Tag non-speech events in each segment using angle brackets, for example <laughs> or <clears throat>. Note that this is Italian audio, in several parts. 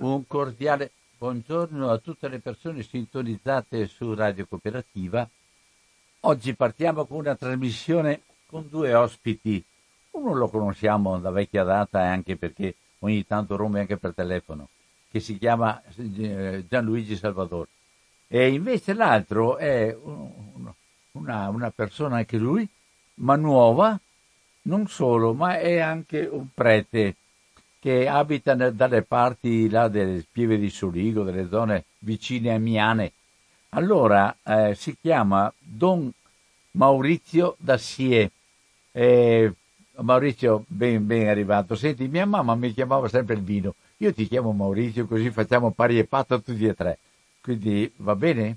Un cordiale buongiorno a tutte le persone sintonizzate su Radio Cooperativa. Oggi partiamo con una trasmissione con due ospiti. Uno lo conosciamo da vecchia data anche perché ogni tanto rompe anche per telefono, che si chiama eh, Gianluigi Salvador. E invece l'altro è una, una persona anche lui, ma nuova, non solo, ma è anche un prete che abita dalle parti là delle Pieve di Soligo, delle zone vicine a Miane. Allora eh, si chiama Don Maurizio Dassie. Eh, Maurizio, ben, ben arrivato. Senti, mia mamma mi chiamava sempre il vino. Io ti chiamo Maurizio, così facciamo pari e patto tutti e tre. Quindi va bene?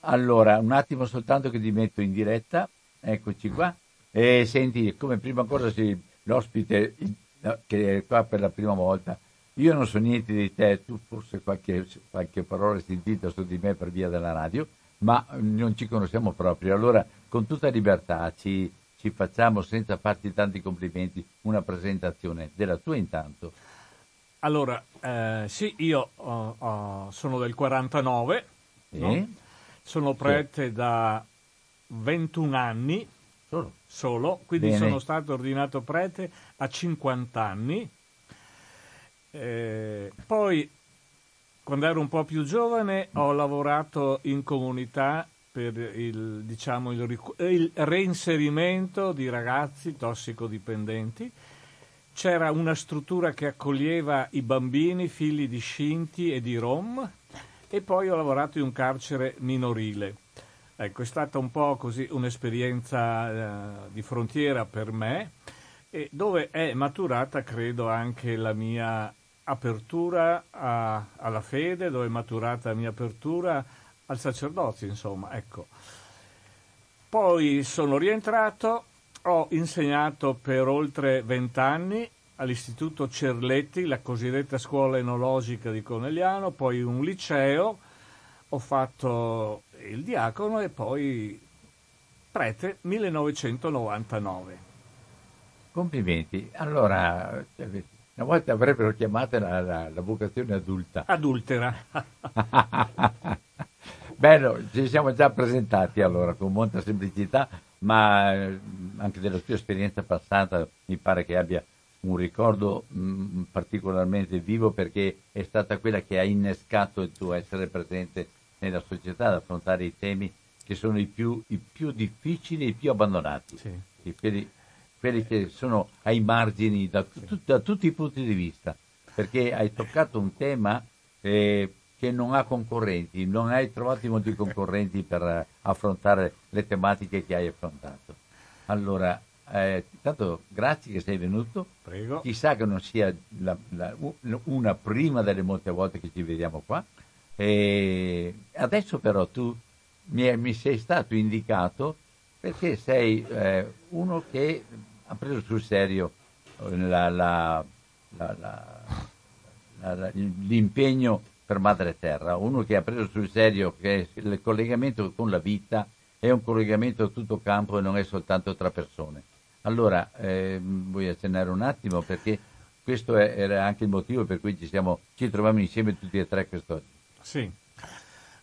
Allora, un attimo soltanto che ti metto in diretta. Eccoci qua. E senti, come prima cosa, sì, l'ospite che è qua per la prima volta, io non so niente di te, tu forse qualche, qualche parola sentita su di me per via della radio, ma non ci conosciamo proprio. Allora, con tutta libertà, ci, ci facciamo, senza farti tanti complimenti, una presentazione della tua intanto. Allora, eh, sì, io uh, uh, sono del 49, sì. no? sono prete sì. da 21 anni solo, solo quindi Bene. sono stato ordinato prete a 50 anni. Eh, poi, quando ero un po' più giovane, ho lavorato in comunità per il, diciamo, il, il reinserimento di ragazzi tossicodipendenti. C'era una struttura che accoglieva i bambini, figli di Scinti e di Rom, e poi ho lavorato in un carcere minorile. Ecco, è stata un po' così un'esperienza eh, di frontiera per me, e dove è maturata, credo, anche la mia apertura a, alla fede, dove è maturata la mia apertura al sacerdozio, insomma, ecco. Poi sono rientrato, ho insegnato per oltre vent'anni all'Istituto Cerletti, la cosiddetta scuola enologica di Conegliano, poi un liceo, ho fatto il diacono e poi prete 1999. Complimenti. Allora, una volta avrebbero chiamato la, la, la vocazione adulta. <laughs> Adultera. Bello, ci siamo già presentati allora con molta semplicità, ma eh, anche della tua esperienza passata mi pare che abbia un ricordo mh, mm, particolarmente vivo perché è stata quella che ha innescato il tuo essere presente nella società ad affrontare i temi che sono i più, i più difficili e i più abbandonati, sì. quelli, quelli, che sono ai margini da, sì. da, tutti i punti di vista, perché hai toccato un tema eh, che non ha concorrenti, non hai trovato molti <laughs> concorrenti per affrontare le tematiche che hai affrontato. Allora, eh, intanto grazie che sei venuto. Prego. Chissà che non sia la, la, una prima delle molte volte che ci vediamo qua. E adesso però tu mi, mi, sei stato indicato perché sei eh, uno che ha preso sul serio la, la, l'impegno per Madre Terra, uno che ha preso sul serio che il collegamento con la vita è un collegamento a tutto campo e non è soltanto tra persone. Allora, eh, vuoi accennare un attimo perché questo è, era anche il motivo per cui ci, siamo, ci troviamo insieme tutti e tre quest'oggi. Sì,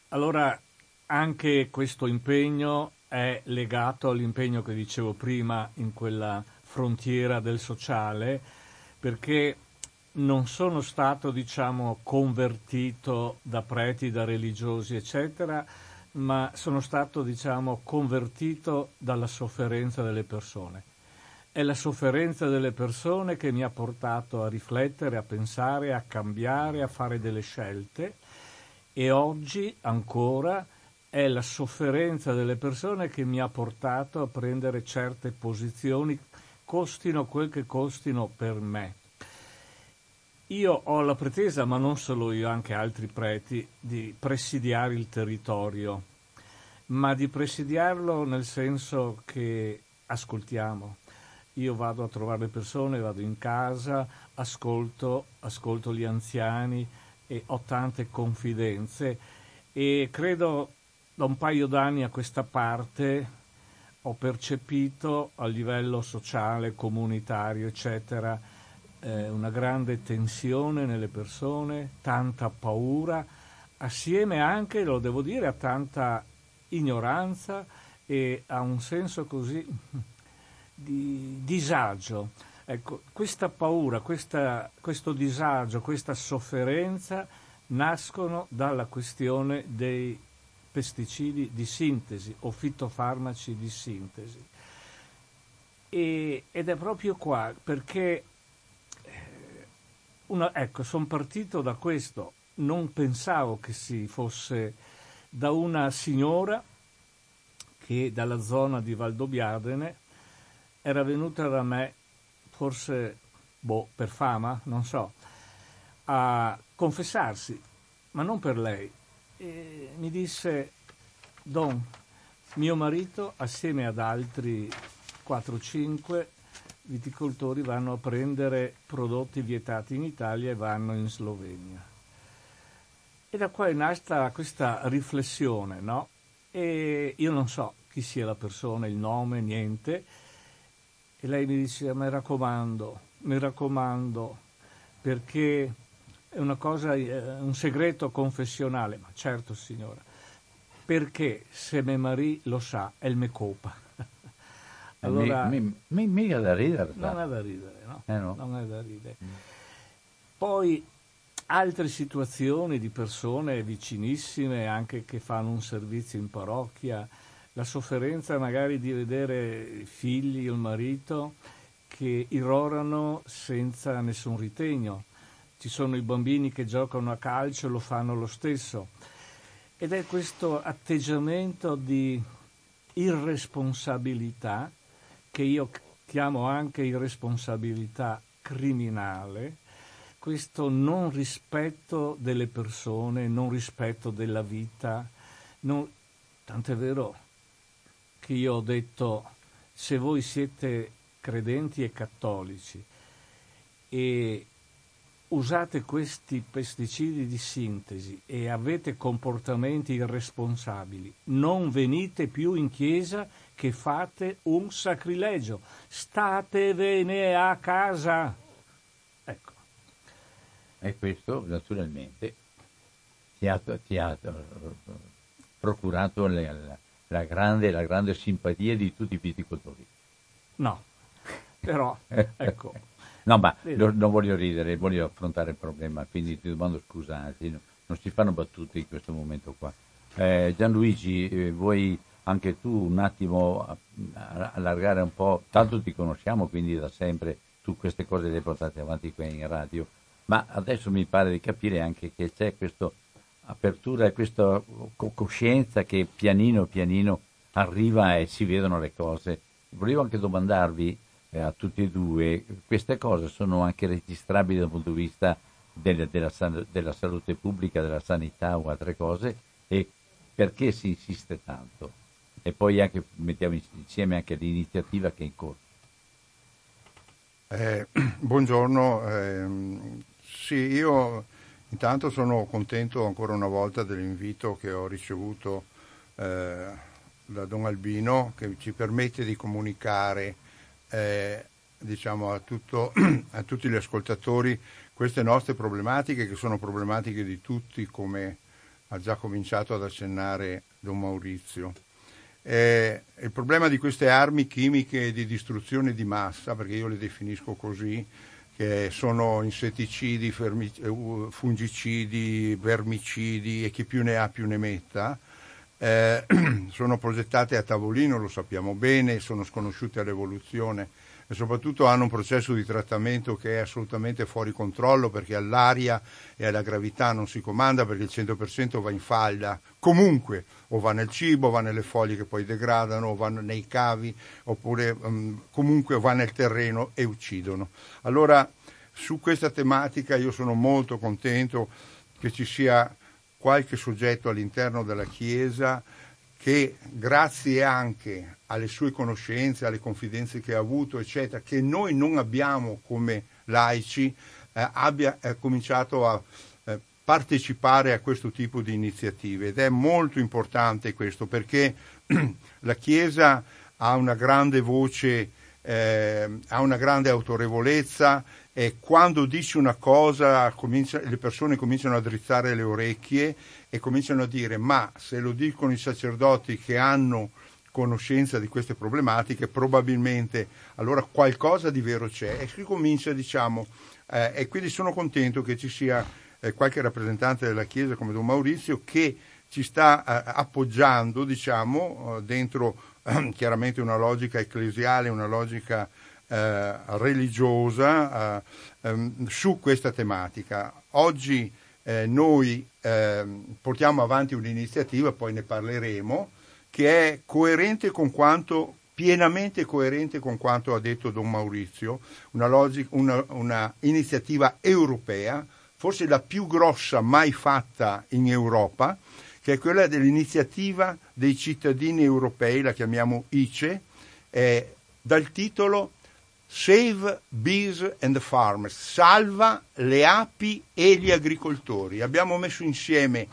allora anche questo impegno è legato all'impegno che dicevo prima in quella frontiera del sociale, perché non sono stato, diciamo, convertito da preti, da religiosi, eccetera, ma sono stato, diciamo, convertito dalla sofferenza delle persone. È la sofferenza delle persone che mi ha portato a riflettere, a pensare, a cambiare, a fare delle scelte e oggi ancora è la sofferenza delle persone che mi ha portato a prendere certe posizioni, costino quel che costino per me. Io ho la pretesa, ma non solo io, anche altri preti, di presidiare il territorio, ma di presidiarlo nel senso che ascoltiamo. Io vado a trovare le persone, vado in casa, ascolto, ascolto gli anziani, e ho tante confidenze e credo da un paio d'anni a questa parte ho percepito a livello sociale, comunitario, eccetera, eh, una grande tensione nelle persone, tanta paura, assieme anche, lo devo dire, a tanta ignoranza e a un senso così di disagio. Ecco, questa paura, questa, questo disagio, questa sofferenza nascono dalla questione dei pesticidi di sintesi o fitofarmaci di sintesi. E, ed è proprio qua perché eh, una, ecco, sono partito da questo, non pensavo che si fosse da una signora che dalla zona di Valdobbiadene era venuta da me, forse boh, per fama, non so, a confessarsi, ma non per lei. E mi disse, Don, mio marito assieme ad altri 4-5 viticoltori vanno a prendere prodotti vietati in Italia e vanno in Slovenia. E da qua è nata questa riflessione, no? E io non so chi sia la persona, il nome, niente. E lei mi dice, mi raccomando, mi raccomando, perché è una cosa, un segreto confessionale. Ma certo, signora, perché se me marì lo sa, è il me copa. allora, mi, mi, mi, mica da ridere. Non è da ridere, no? Eh no. Non è da ridere. Mm. Poi altre situazioni di persone vicinissime, anche che fanno un servizio in parrocchia, la sofferenza magari di vedere i figli o il marito che irrorano senza nessun ritegno. Ci sono i bambini che giocano a calcio e lo fanno lo stesso. Ed è questo atteggiamento di irresponsabilità, che io chiamo anche irresponsabilità criminale, questo non rispetto delle persone, non rispetto della vita, non, tant'è vero che io ho detto se voi siete credenti e cattolici e usate questi pesticidi di sintesi e avete comportamenti irresponsabili, non venite più in chiesa che fate un sacrilegio, statevene a casa. Ecco. E questo naturalmente ti ha, ti ha procurato la, la, grande, la grande simpatia di tutti i viticoltori. No, <laughs> però ecco. No, ma lo, non voglio ridere, voglio affrontare il problema, quindi ti domando scusati, no, non si fanno battute in questo momento qua. Eh, Gianluigi, eh, vuoi anche tu un attimo allargare un po', tanto ti conosciamo quindi da sempre, tu queste cose le portate avanti qui in radio, ma adesso mi pare di capire anche che c'è questa apertura e questa coscienza che pianino pianino arriva e si vedono le cose. Volevo anche domandarvi, eh, a tutti e due, queste cose sono anche registrabili dal punto di vista delle, della, della, salute pubblica, della sanità o altre cose e perché si insiste tanto? E poi anche mettiamo insieme anche l'iniziativa che è in corso. Eh, <clears throat> buongiorno, eh, sì, io intanto sono contento ancora una volta dell'invito che ho ricevuto eh, da Don Albino che ci permette di comunicare eh, diciamo, a, tutto, <clears throat> a, tutti gli ascoltatori queste nostre problematiche che sono problematiche di tutti come ha già cominciato ad accennare Don Maurizio. Eh, il problema di queste armi chimiche di distruzione di massa, perché io le definisco così, che sono insetticidi, eh, fungicidi, vermicidi e chi più ne ha più ne metta, eh, <clears throat> sono progettate a tavolino, lo sappiamo bene, sono sconosciute all'evoluzione e soprattutto hanno un processo di trattamento che è assolutamente fuori controllo perché all'aria e alla gravità non si comanda perché il 100% va in falda comunque o va nel cibo, va nelle foglie che poi degradano, o va nei cavi oppure um, comunque va nel terreno e uccidono. Allora su questa tematica io sono molto contento che ci sia qualche soggetto all'interno della Chiesa che grazie anche alle sue conoscenze, alle confidenze che ha avuto, eccetera, che noi non abbiamo come laici, eh, abbia eh, cominciato a eh, partecipare a questo tipo di iniziative. Ed è molto importante questo perché <clears throat> la Chiesa ha una grande voce eh, ha una grande autorevolezza e quando dice una cosa comincia, le persone cominciano a drizzare le orecchie e cominciano a dire ma se lo dicono i sacerdoti che hanno conoscenza di queste problematiche probabilmente allora qualcosa di vero c'è e si comincia diciamo eh, e quindi sono contento che ci sia eh, qualche rappresentante della Chiesa come Don Maurizio che ci sta eh, appoggiando diciamo eh, dentro <clears throat> chiaramente una logica ecclesiale, una logica eh, religiosa eh, ehm, su questa tematica. Oggi noi ehm, portiamo avanti un'iniziativa, poi ne parleremo, che è coerente con quanto pienamente coerente con quanto ha detto Don Maurizio, una, logica, una, una iniziativa europea, forse la più grossa mai fatta in Europa, che è quella dell'iniziativa dei cittadini europei, la chiamiamo ICE, eh, dal titolo Save Bees and Farmers, salva le api e gli agricoltori. Abbiamo messo insieme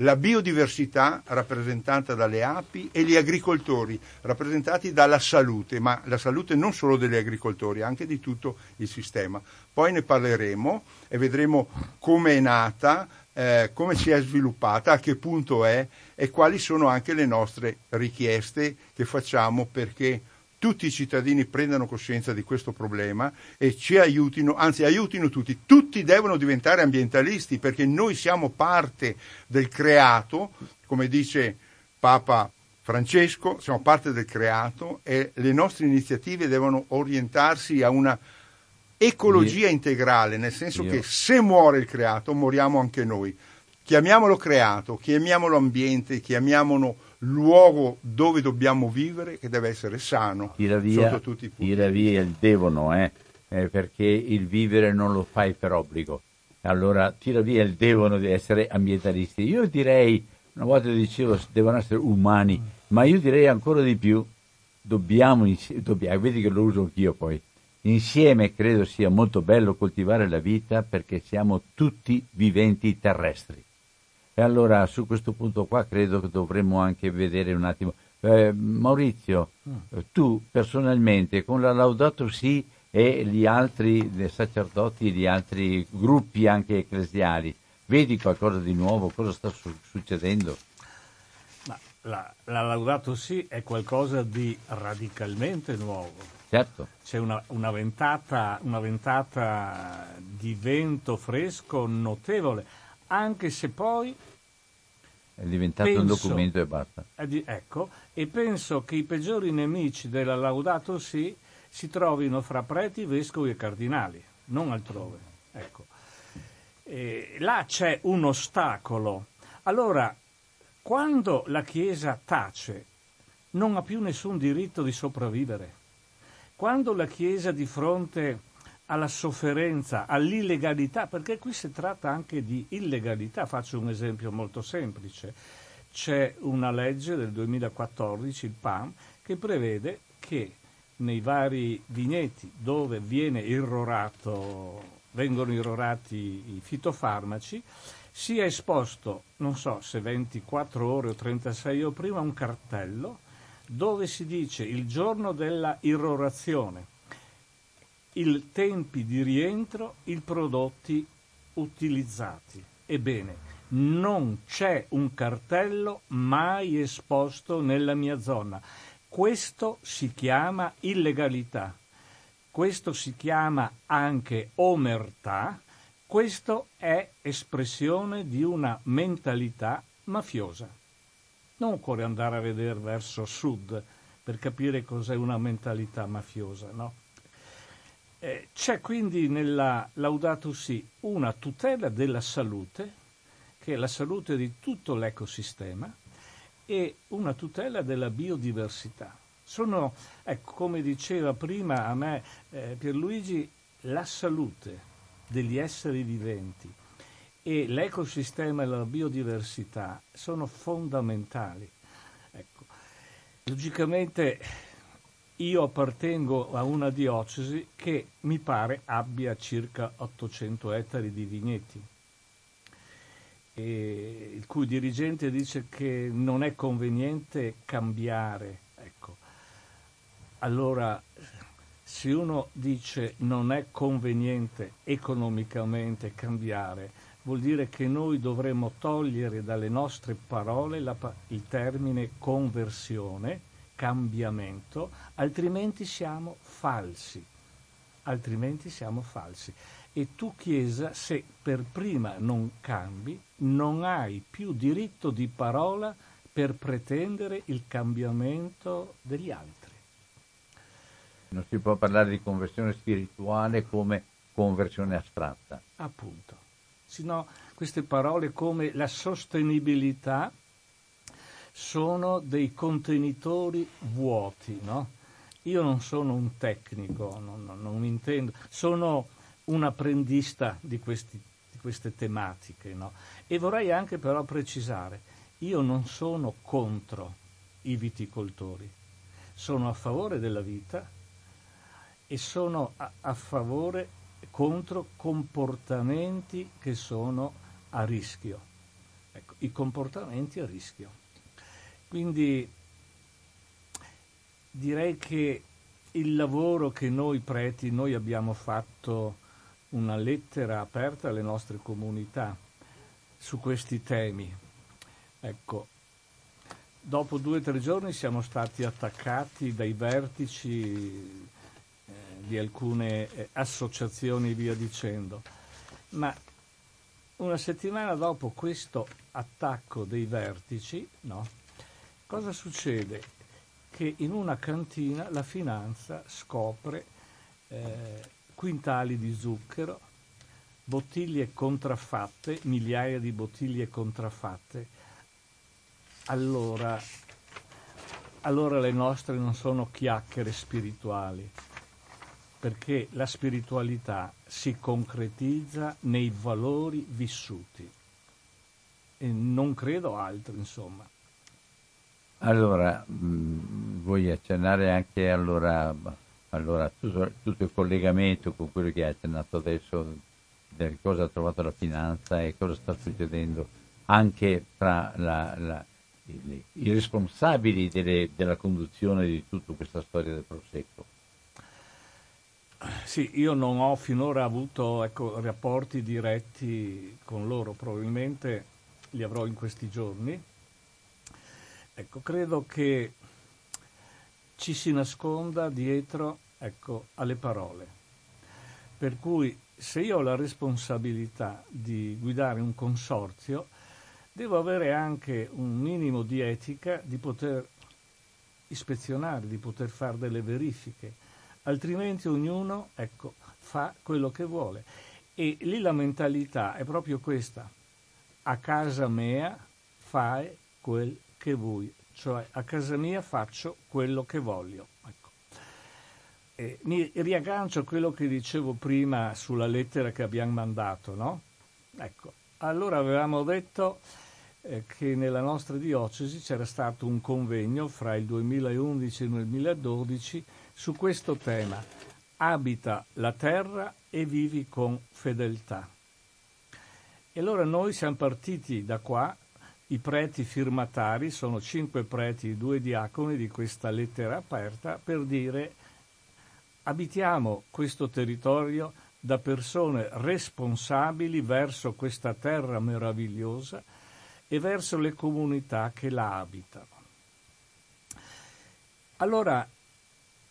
la biodiversità rappresentata dalle api e gli agricoltori rappresentati dalla salute, ma la salute non solo degli agricoltori, anche di tutto il sistema. Poi ne parleremo e vedremo come è nata, eh, come si è sviluppata, a che punto è e quali sono anche le nostre richieste che facciamo perché tutti i cittadini prendano coscienza di questo problema e ci aiutino, anzi aiutino tutti. Tutti devono diventare ambientalisti perché noi siamo parte del creato, come dice Papa Francesco, siamo parte del creato e le nostre iniziative devono orientarsi a una ecologia integrale, nel senso Io. che se muore il creato, moriamo anche noi. Chiamiamolo creato, chiamiamolo ambiente, chiamiamolo luogo dove dobbiamo vivere, che deve essere sano via, sotto tutti i punti. Tira via il devono, eh? Eh, perché il vivere non lo fai per obbligo. Allora tira via il devono di essere ambientalisti. Io direi, una volta dicevo, devono essere umani, ma io direi ancora di più, dobbiamo, dobbiamo vedi che lo uso anch'io poi, Insieme credo sia molto bello coltivare la vita perché siamo tutti viventi terrestri. E allora su questo punto qua credo che dovremmo anche vedere un attimo. Eh, Maurizio, mm. tu personalmente con la Laudato Si e gli altri sacerdoti, gli altri gruppi anche ecclesiali, vedi qualcosa di nuovo? Cosa sta su- succedendo? Ma la, la Laudato Si è qualcosa di radicalmente nuovo Certo. C'è una, una, ventata, una ventata di vento fresco notevole, anche se poi è diventato penso, un documento e basta. Di, ecco, e penso che i peggiori nemici della Laudato Si si trovino fra preti, vescovi e cardinali, non altrove. Ecco. E là c'è un ostacolo. Allora, quando la Chiesa tace, non ha più nessun diritto di sopravvivere. Quando la Chiesa di fronte alla sofferenza, all'illegalità, perché qui si tratta anche di illegalità, faccio un esempio molto semplice, c'è una legge del 2014, il PAM, che prevede che nei vari vigneti dove irrorato, vengono irrorati i fitofarmaci, sia esposto, non so se 24 ore o 36 ore prima, un cartello dove si dice il giorno della irrorazione, i tempi di rientro, i prodotti utilizzati. Ebbene, non c'è un cartello mai esposto nella mia zona. Questo si chiama illegalità, questo si chiama anche omertà, questo è espressione di una mentalità mafiosa. Non occorre andare a vedere verso sud per capire cos'è una mentalità mafiosa, no? Eh, c'è quindi nella Laudato Si una tutela della salute, che è la salute di tutto l'ecosistema, e una tutela della biodiversità. Sono, ecco, come diceva prima a me eh, Pierluigi, la salute degli esseri viventi e l'ecosistema e la biodiversità sono fondamentali. Ecco. Logicamente io appartengo a una diocesi che mi pare abbia circa 800 ettari di vigneti, il cui dirigente dice che non è conveniente cambiare. Ecco. Allora se uno dice non è conveniente economicamente cambiare, vuol dire che noi dovremmo togliere dalle nostre parole la, il termine conversione, cambiamento, altrimenti siamo falsi. Altrimenti siamo falsi. E tu Chiesa, se per prima non cambi, non hai più diritto di parola per pretendere il cambiamento degli altri. Non si può parlare di conversione spirituale come conversione astratta. Appunto sino queste parole come la sostenibilità sono dei contenitori vuoti, no? Io non sono un tecnico, non, non, non intendo, sono un apprendista di, questi, di queste tematiche, no? E vorrei anche però precisare, io non sono contro i viticoltori, sono a favore della vita e sono a, a favore contro comportamenti che sono a rischio. Ecco, i comportamenti a rischio. Quindi direi che il lavoro che noi preti, noi abbiamo fatto una lettera aperta alle nostre comunità su questi temi. Ecco, dopo due o tre giorni siamo stati attaccati dai vertici di alcune eh, associazioni e via dicendo. Ma una settimana dopo questo attacco dei vertici, no? Cosa succede? Che in una cantina la finanza scopre eh, quintali di zucchero, bottiglie contraffatte, migliaia di bottiglie contraffatte. Allora, allora le nostre non sono chiacchiere spirituali, perché la spiritualità si concretizza nei valori vissuti e non credo altro, insomma. Allora, mm, vuoi accennare anche allora, allora tutto, tutto, il collegamento con quello che hai accennato adesso, di cosa ha trovato la finanza e cosa sta succedendo anche tra la, la, i, i, responsabili delle, della conduzione di tutta questa storia del Prosecco? Sì, io non ho finora avuto ecco, rapporti diretti con loro, probabilmente li avrò in questi giorni. Ecco, credo che ci si nasconda dietro ecco, alle parole. Per cui se io ho la responsabilità di guidare un consorzio, devo avere anche un minimo di etica di poter ispezionare, di poter fare delle verifiche altrimenti ognuno ecco, fa quello che vuole. E lì la mentalità è proprio questa, a casa mia fai quel che vuoi, cioè a casa mia faccio quello che voglio. Ecco. E mi riaggancio a quello che dicevo prima sulla lettera che abbiamo mandato, no? Ecco, allora avevamo detto eh, che nella nostra diocesi c'era stato un convegno fra il 2011 e il 2012 su questo tema. Abita la terra e vivi con fedeltà. E allora noi siamo partiti da qua, i preti firmatari, sono cinque preti e due diaconi di questa lettera aperta, per dire abitiamo questo territorio da persone responsabili verso questa terra meravigliosa e verso le comunità che la abitano. Allora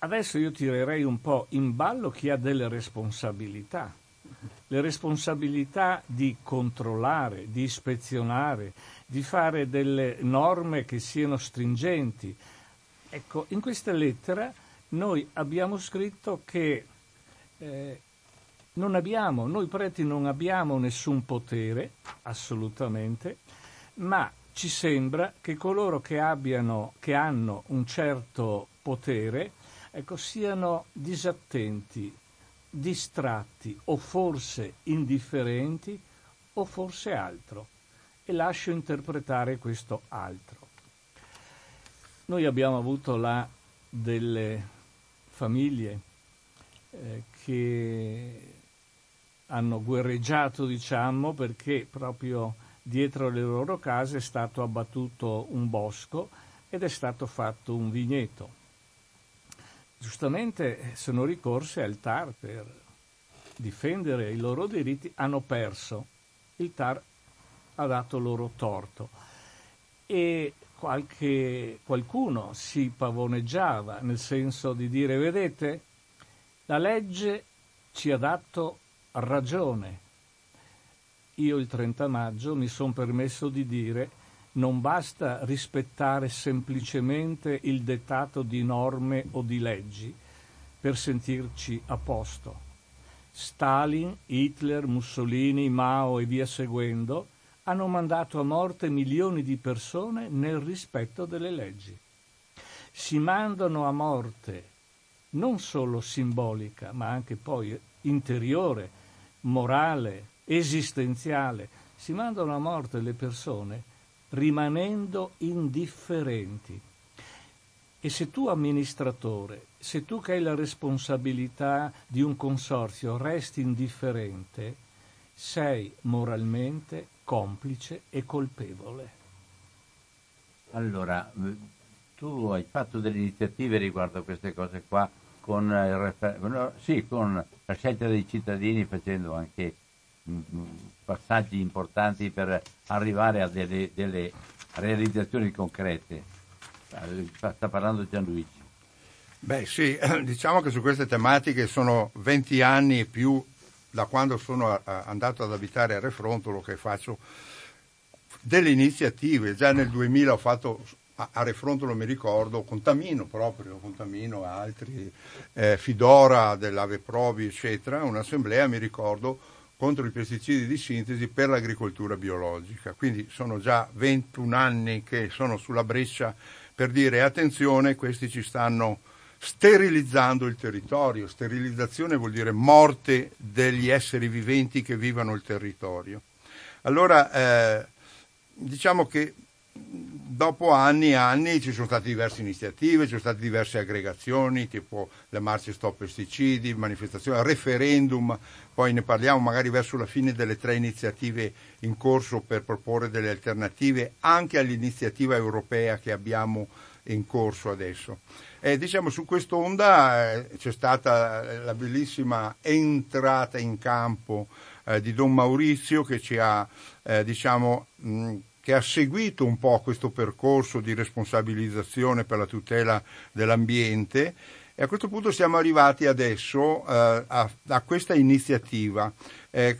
Adesso io tirerei un po' in ballo chi ha delle responsabilità, le responsabilità di controllare, di ispezionare, di fare delle norme che siano stringenti. Ecco, in questa lettera noi abbiamo scritto che eh, abbiamo, noi preti non abbiamo nessun potere, assolutamente, ma ci sembra che coloro che, abbiano, che hanno un certo potere ecco, siano disattenti, distratti o forse indifferenti o forse altro e lascio interpretare questo altro. Noi abbiamo avuto là delle famiglie eh, che hanno guerreggiato, diciamo, perché proprio dietro le loro case è stato abbattuto un bosco ed è stato fatto un vigneto giustamente sono ricorse al TAR per difendere i loro diritti, hanno perso. Il TAR ha dato loro torto. E qualche, qualcuno si pavoneggiava nel senso di dire, vedete, la legge ci ha dato ragione. Io il 30 maggio mi sono permesso di dire non basta rispettare semplicemente il dettato di norme o di leggi per sentirci a posto. Stalin, Hitler, Mussolini, Mao e via seguendo hanno mandato a morte milioni di persone nel rispetto delle leggi. Si mandano a morte non solo simbolica, ma anche poi interiore, morale, esistenziale. Si mandano a morte le persone rimanendo indifferenti. E se tu amministratore, se tu che hai la responsabilità di un consorzio resti indifferente, sei moralmente complice e colpevole. Allora, tu hai fatto delle iniziative riguardo a queste cose qua con, refer- sì, con la scelta dei cittadini facendo anche mh, passaggi importanti per arrivare a delle, delle realizzazioni concrete. Sta parlando Gianluigi. Beh sì, <clears throat> diciamo che su queste tematiche sono 20 anni e più da quando sono andato ad abitare a Refrontolo che faccio delle iniziative. Già nel 2000 ho fatto a Refrontolo, mi ricordo, Contamino proprio, Contamino, altri, eh, Fidora dell'Ave Provi, eccetera, un'assemblea, mi ricordo, contro i pesticidi di sintesi per l'agricoltura biologica. Quindi sono già 21 anni che sono sulla breccia per dire attenzione, questi ci stanno sterilizzando il territorio. Sterilizzazione vuol dire morte degli esseri viventi che vivono il territorio. Allora, eh, diciamo che dopo anni e anni ci sono state diverse iniziative, ci sono state diverse aggregazioni, tipo le marce stop pesticidi, manifestazioni, referendum, poi ne parliamo magari verso la fine delle tre iniziative in corso per proporre delle alternative anche all'iniziativa europea che abbiamo in corso adesso. E diciamo su quest'onda eh, c'è stata la bellissima entrata in campo eh, di Don Maurizio che ci ha, eh, diciamo, mh, che ha seguito un po' questo percorso di responsabilizzazione per la tutela dell'ambiente e a questo punto siamo arrivati adesso eh, a, a, questa iniziativa, eh,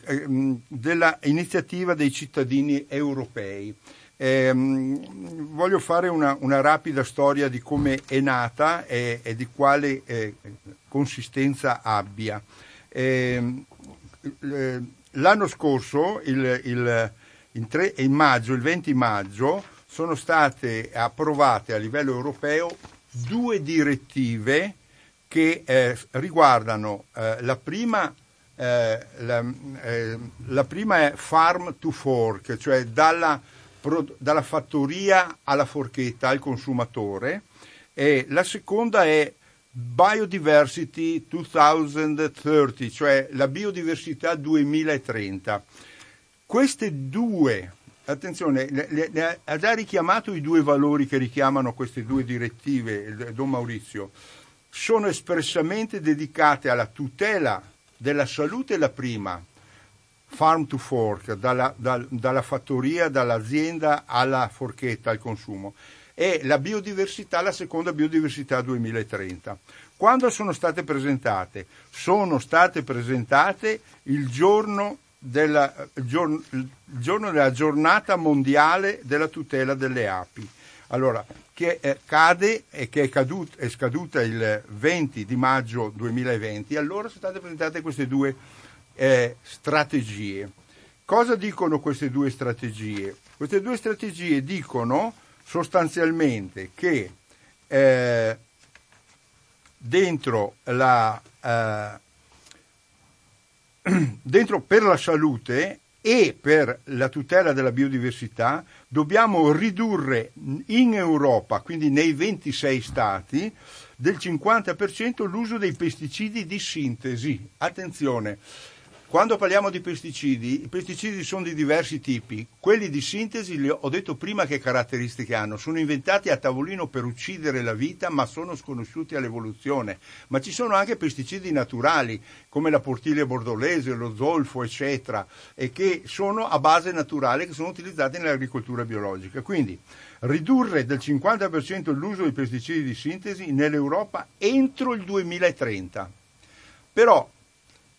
della iniziativa dei cittadini europei. Eh, voglio fare una, una, rapida storia di come è nata e, e di quale eh, consistenza abbia. Eh, l'anno scorso, il, il, in, tre, in maggio, il 20 maggio, sono state approvate a livello europeo due direttive che eh, riguardano eh, la prima eh, la, eh, la, prima è farm to fork, cioè dalla dalla fattoria alla forchetta al consumatore e la seconda è Biodiversity 2030, cioè la biodiversità 2030. Queste due, attenzione, le, le, ha già richiamato i due valori che richiamano queste due direttive, Don Maurizio, sono espressamente dedicate alla tutela della salute la prima, farm to fork, dalla, dal, dalla fattoria, dall'azienda alla forchetta, al consumo, e la biodiversità, la seconda biodiversità 2030. Quando sono state presentate? Sono state presentate il giorno della, il giorno, della giornata mondiale della tutela delle api. Allora, che eh, cade e che è, caduta, è scaduta il 20 di maggio 2020, allora sono state presentate queste due eh, strategie. Cosa dicono queste due strategie? Queste due strategie dicono sostanzialmente che eh, dentro, la, eh, <clears throat> dentro per la salute e per la tutela della biodiversità dobbiamo ridurre in Europa, quindi nei 26 stati, del 50% l'uso dei pesticidi di sintesi. Attenzione, quando parliamo di pesticidi, i pesticidi sono di diversi tipi. Quelli di sintesi, li ho detto prima che caratteristiche hanno. Sono inventati a tavolino per uccidere la vita, ma sono sconosciuti all'evoluzione. Ma ci sono anche pesticidi naturali, come la portiglia bordolese, lo zolfo, eccetera, e che sono a base naturale, che sono utilizzati nell'agricoltura biologica. Quindi ridurre del 50% l'uso di pesticidi di sintesi nell'Europa entro il 2030. Però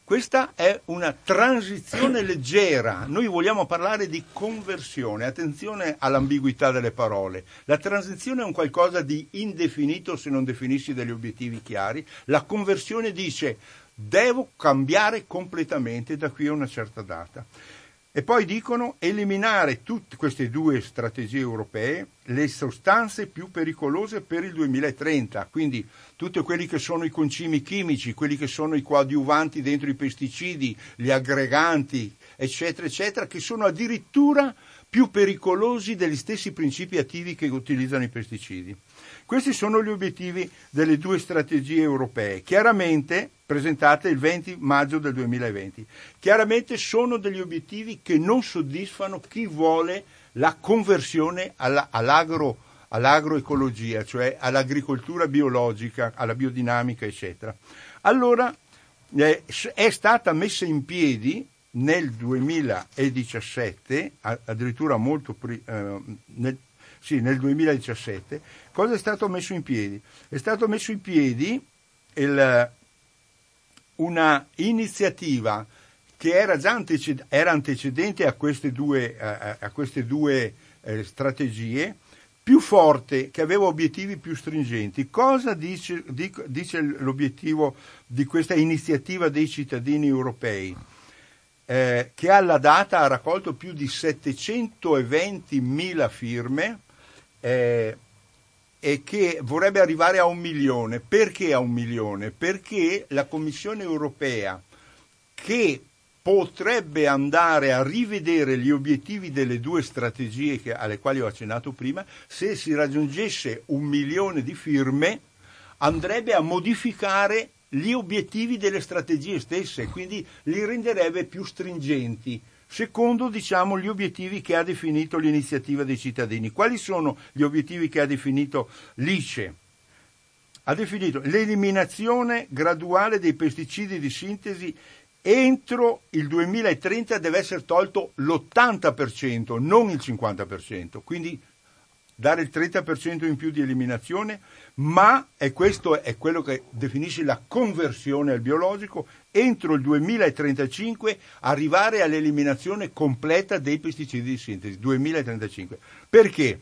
questa è una transizione leggera, noi vogliamo parlare di conversione, attenzione all'ambiguità delle parole. La transizione è un qualcosa di indefinito se non definisci degli obiettivi chiari, la conversione dice devo cambiare completamente da qui a una certa data. E poi dicono eliminare tutte queste due strategie europee, le sostanze più pericolose per il 2030, quindi tutti quelli che sono i concimi chimici, quelli che sono i coadiuvanti dentro i pesticidi, gli aggreganti, eccetera, eccetera, che sono addirittura più pericolosi degli stessi principi attivi che utilizzano i pesticidi. Questi sono gli obiettivi delle due strategie europee, chiaramente presentate il 20 maggio del 2020. Chiaramente sono degli obiettivi che non soddisfano chi vuole la conversione alla, all'agro, all'agroecologia, cioè all'agricoltura biologica, alla biodinamica, eccetera. Allora eh, è stata messa in piedi nel 2017, addirittura molto pri- eh, nel, sì, nel 2017, cosa è stato messo in piedi? È stato messo in piedi il, una iniziativa che era già anteced- era antecedente a queste due, a, a queste due eh, strategie, più forte, che aveva obiettivi più stringenti. Cosa dice, dice l'obiettivo di questa iniziativa dei cittadini europei? Eh, che alla data ha raccolto più di 720.000 firme eh, e che vorrebbe arrivare a un milione. Perché a un milione? Perché la Commissione europea, che potrebbe andare a rivedere gli obiettivi delle due strategie che, alle quali ho accennato prima, se si raggiungesse un milione di firme, andrebbe a modificare gli obiettivi delle strategie stesse, quindi li renderebbe più stringenti secondo diciamo, gli obiettivi che ha definito l'iniziativa dei cittadini. Quali sono gli obiettivi che ha definito l'ICE? Ha definito l'eliminazione graduale dei pesticidi di sintesi entro il 2030 deve essere tolto l'80%, non il 50%, quindi dare il 30% in più di eliminazione, ma, e questo è quello che definisce la conversione al biologico, entro il 2035 arrivare all'eliminazione completa dei pesticidi di sintesi. 2035. Perché?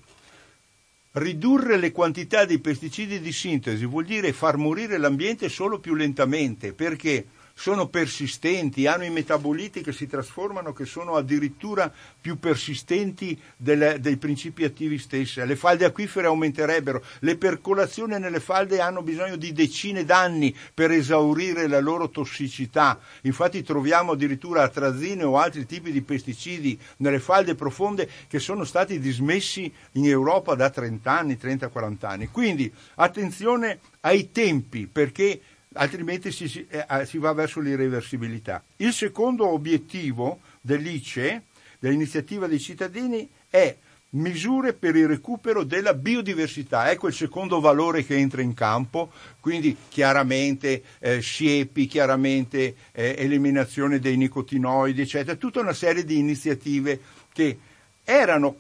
Ridurre le quantità di pesticidi di sintesi vuol dire far morire l'ambiente solo più lentamente, perché sono persistenti, hanno i metaboliti che si trasformano, che sono addirittura più persistenti delle, dei principi attivi stessi. Le falde acquifere aumenterebbero, le percolazioni nelle falde hanno bisogno di decine d'anni per esaurire la loro tossicità. Infatti troviamo addirittura atrazine o altri tipi di pesticidi nelle falde profonde che sono stati dismessi in Europa da 30 anni, 30-40 anni. Quindi attenzione ai tempi perché altrimenti si, si, eh, si va verso l'irreversibilità. Il secondo obiettivo dell'ICE, dell'iniziativa dei cittadini, è misure per il recupero della biodiversità. Ecco il secondo valore che entra in campo, quindi chiaramente eh, siepi, chiaramente eh, eliminazione dei nicotinoidi, eccetera, tutta una serie di iniziative che erano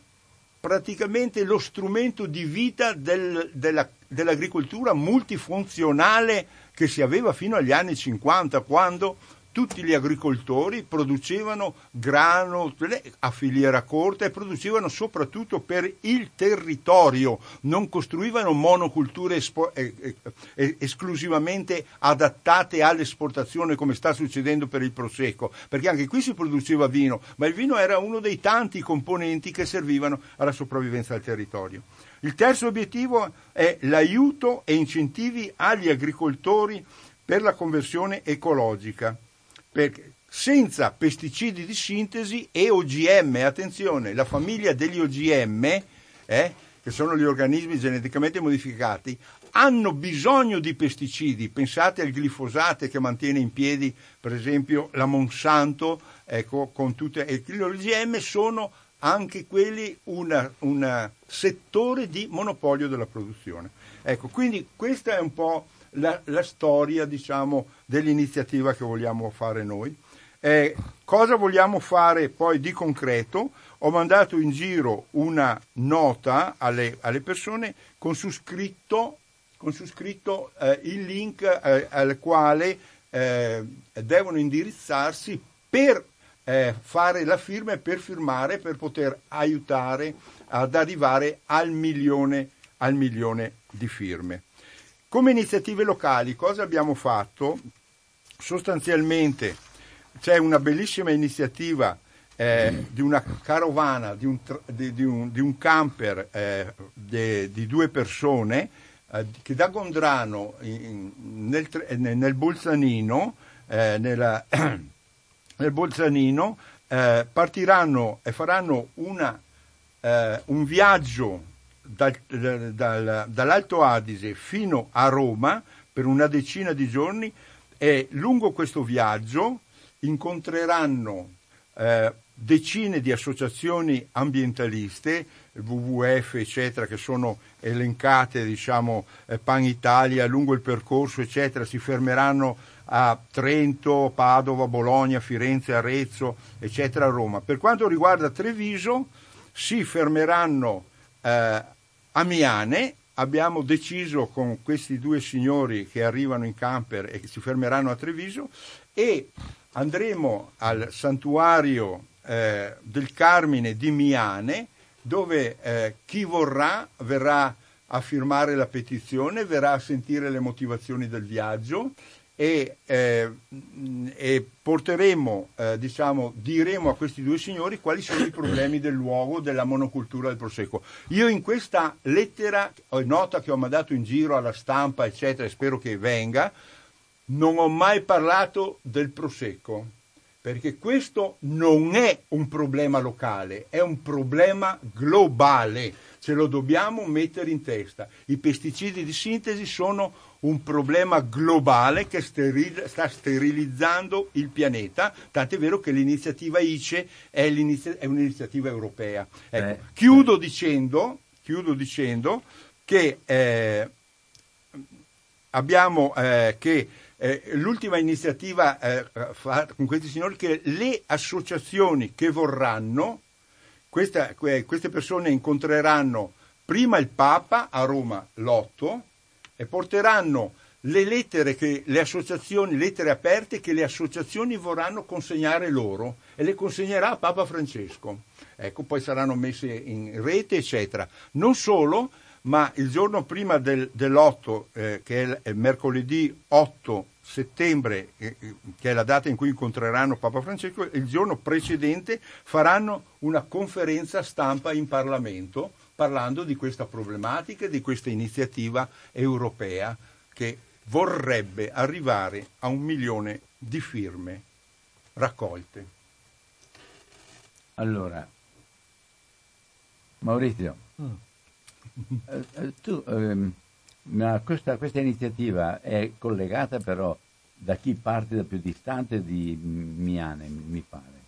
praticamente lo strumento di vita del, della, dell'agricoltura multifunzionale che si aveva fino agli anni 50, quando tutti gli agricoltori producevano grano a filiera corta e producevano soprattutto per il territorio, non costruivano monoculture espo- eh, eh, esclusivamente adattate all'esportazione come sta succedendo per il prosecco, perché anche qui si produceva vino, ma il vino era uno dei tanti componenti che servivano alla sopravvivenza del territorio. Il terzo obiettivo è l'aiuto e incentivi agli agricoltori per la conversione ecologica, perché senza pesticidi di sintesi e OGM, attenzione, la famiglia degli OGM, eh, che sono gli organismi geneticamente modificati, hanno bisogno di pesticidi. Pensate al glifosato che mantiene in piedi, per esempio, la Monsanto, ecco, con tutte, e gli OGM sono anche quelli un settore di monopolio della produzione. Ecco, quindi questa è un po' la, la storia, diciamo, dell'iniziativa che vogliamo fare noi. Eh, cosa vogliamo fare poi di concreto? Ho mandato in giro una nota alle, alle persone con su scritto, con su scritto eh, il link eh, al quale eh, devono indirizzarsi per eh, fare la firma e per firmare per poter aiutare ad arrivare al milione, al milione di firme. Come iniziative locali cosa abbiamo fatto? Sostanzialmente c'è una bellissima iniziativa eh, di una carovana, di un, di, di un, di un camper eh, di due persone eh, che da Gondrano in, nel, nel, Bolzanino, eh, nella, <clears throat> nel Bolzanino eh, partiranno e faranno una, eh, un viaggio dal, dal, dall'Alto Adige fino a Roma per una decina di giorni e lungo questo viaggio incontreranno eh, decine di associazioni ambientaliste, WWF eccetera, che sono elencate, diciamo, eh, Pan Italia lungo il percorso eccetera, si fermeranno a Trento, Padova, Bologna, Firenze, Arezzo, eccetera, Roma. Per quanto riguarda Treviso, si fermeranno eh, a Miane. Abbiamo deciso con questi due signori che arrivano in camper e che si fermeranno a Treviso e andremo al santuario eh, del Carmine di Miane dove eh, chi vorrà verrà a firmare la petizione, verrà a sentire le motivazioni del viaggio e, eh, e porteremo, eh, diciamo, diremo a questi due signori quali sono i problemi del luogo della monocultura del prosecco. Io in questa lettera, nota che ho mandato in giro alla stampa, eccetera, e spero che venga, non ho mai parlato del prosecco, perché questo non è un problema locale, è un problema globale, ce lo dobbiamo mettere in testa. I pesticidi di sintesi sono un problema globale che steril- sta sterilizzando il pianeta, tant'è vero che l'iniziativa ICE è, è un'iniziativa europea. Ecco, eh, chiudo, eh. Dicendo, chiudo, Dicendo, che eh, abbiamo eh, che eh, l'ultima iniziativa eh, con questi signori che le associazioni che vorranno, questa, queste persone incontreranno prima il Papa a Roma l'8 e porteranno le lettere che le associazioni, lettere aperte che le associazioni vorranno consegnare loro e le consegnerà Papa Francesco. Ecco, poi saranno messe in rete, eccetera. Non solo, ma il giorno prima del, dell'8, eh, che è mercoledì 8 settembre, eh, eh, che è la data in cui incontreranno Papa Francesco, il giorno precedente faranno una conferenza stampa in Parlamento parlando di questa problematica e di questa iniziativa europea che vorrebbe arrivare a un milione di firme raccolte. Allora, Maurizio, mm. eh, eh tu, ehm, questa, questa, iniziativa è collegata però da chi parte da più distante di Miane, mi pare,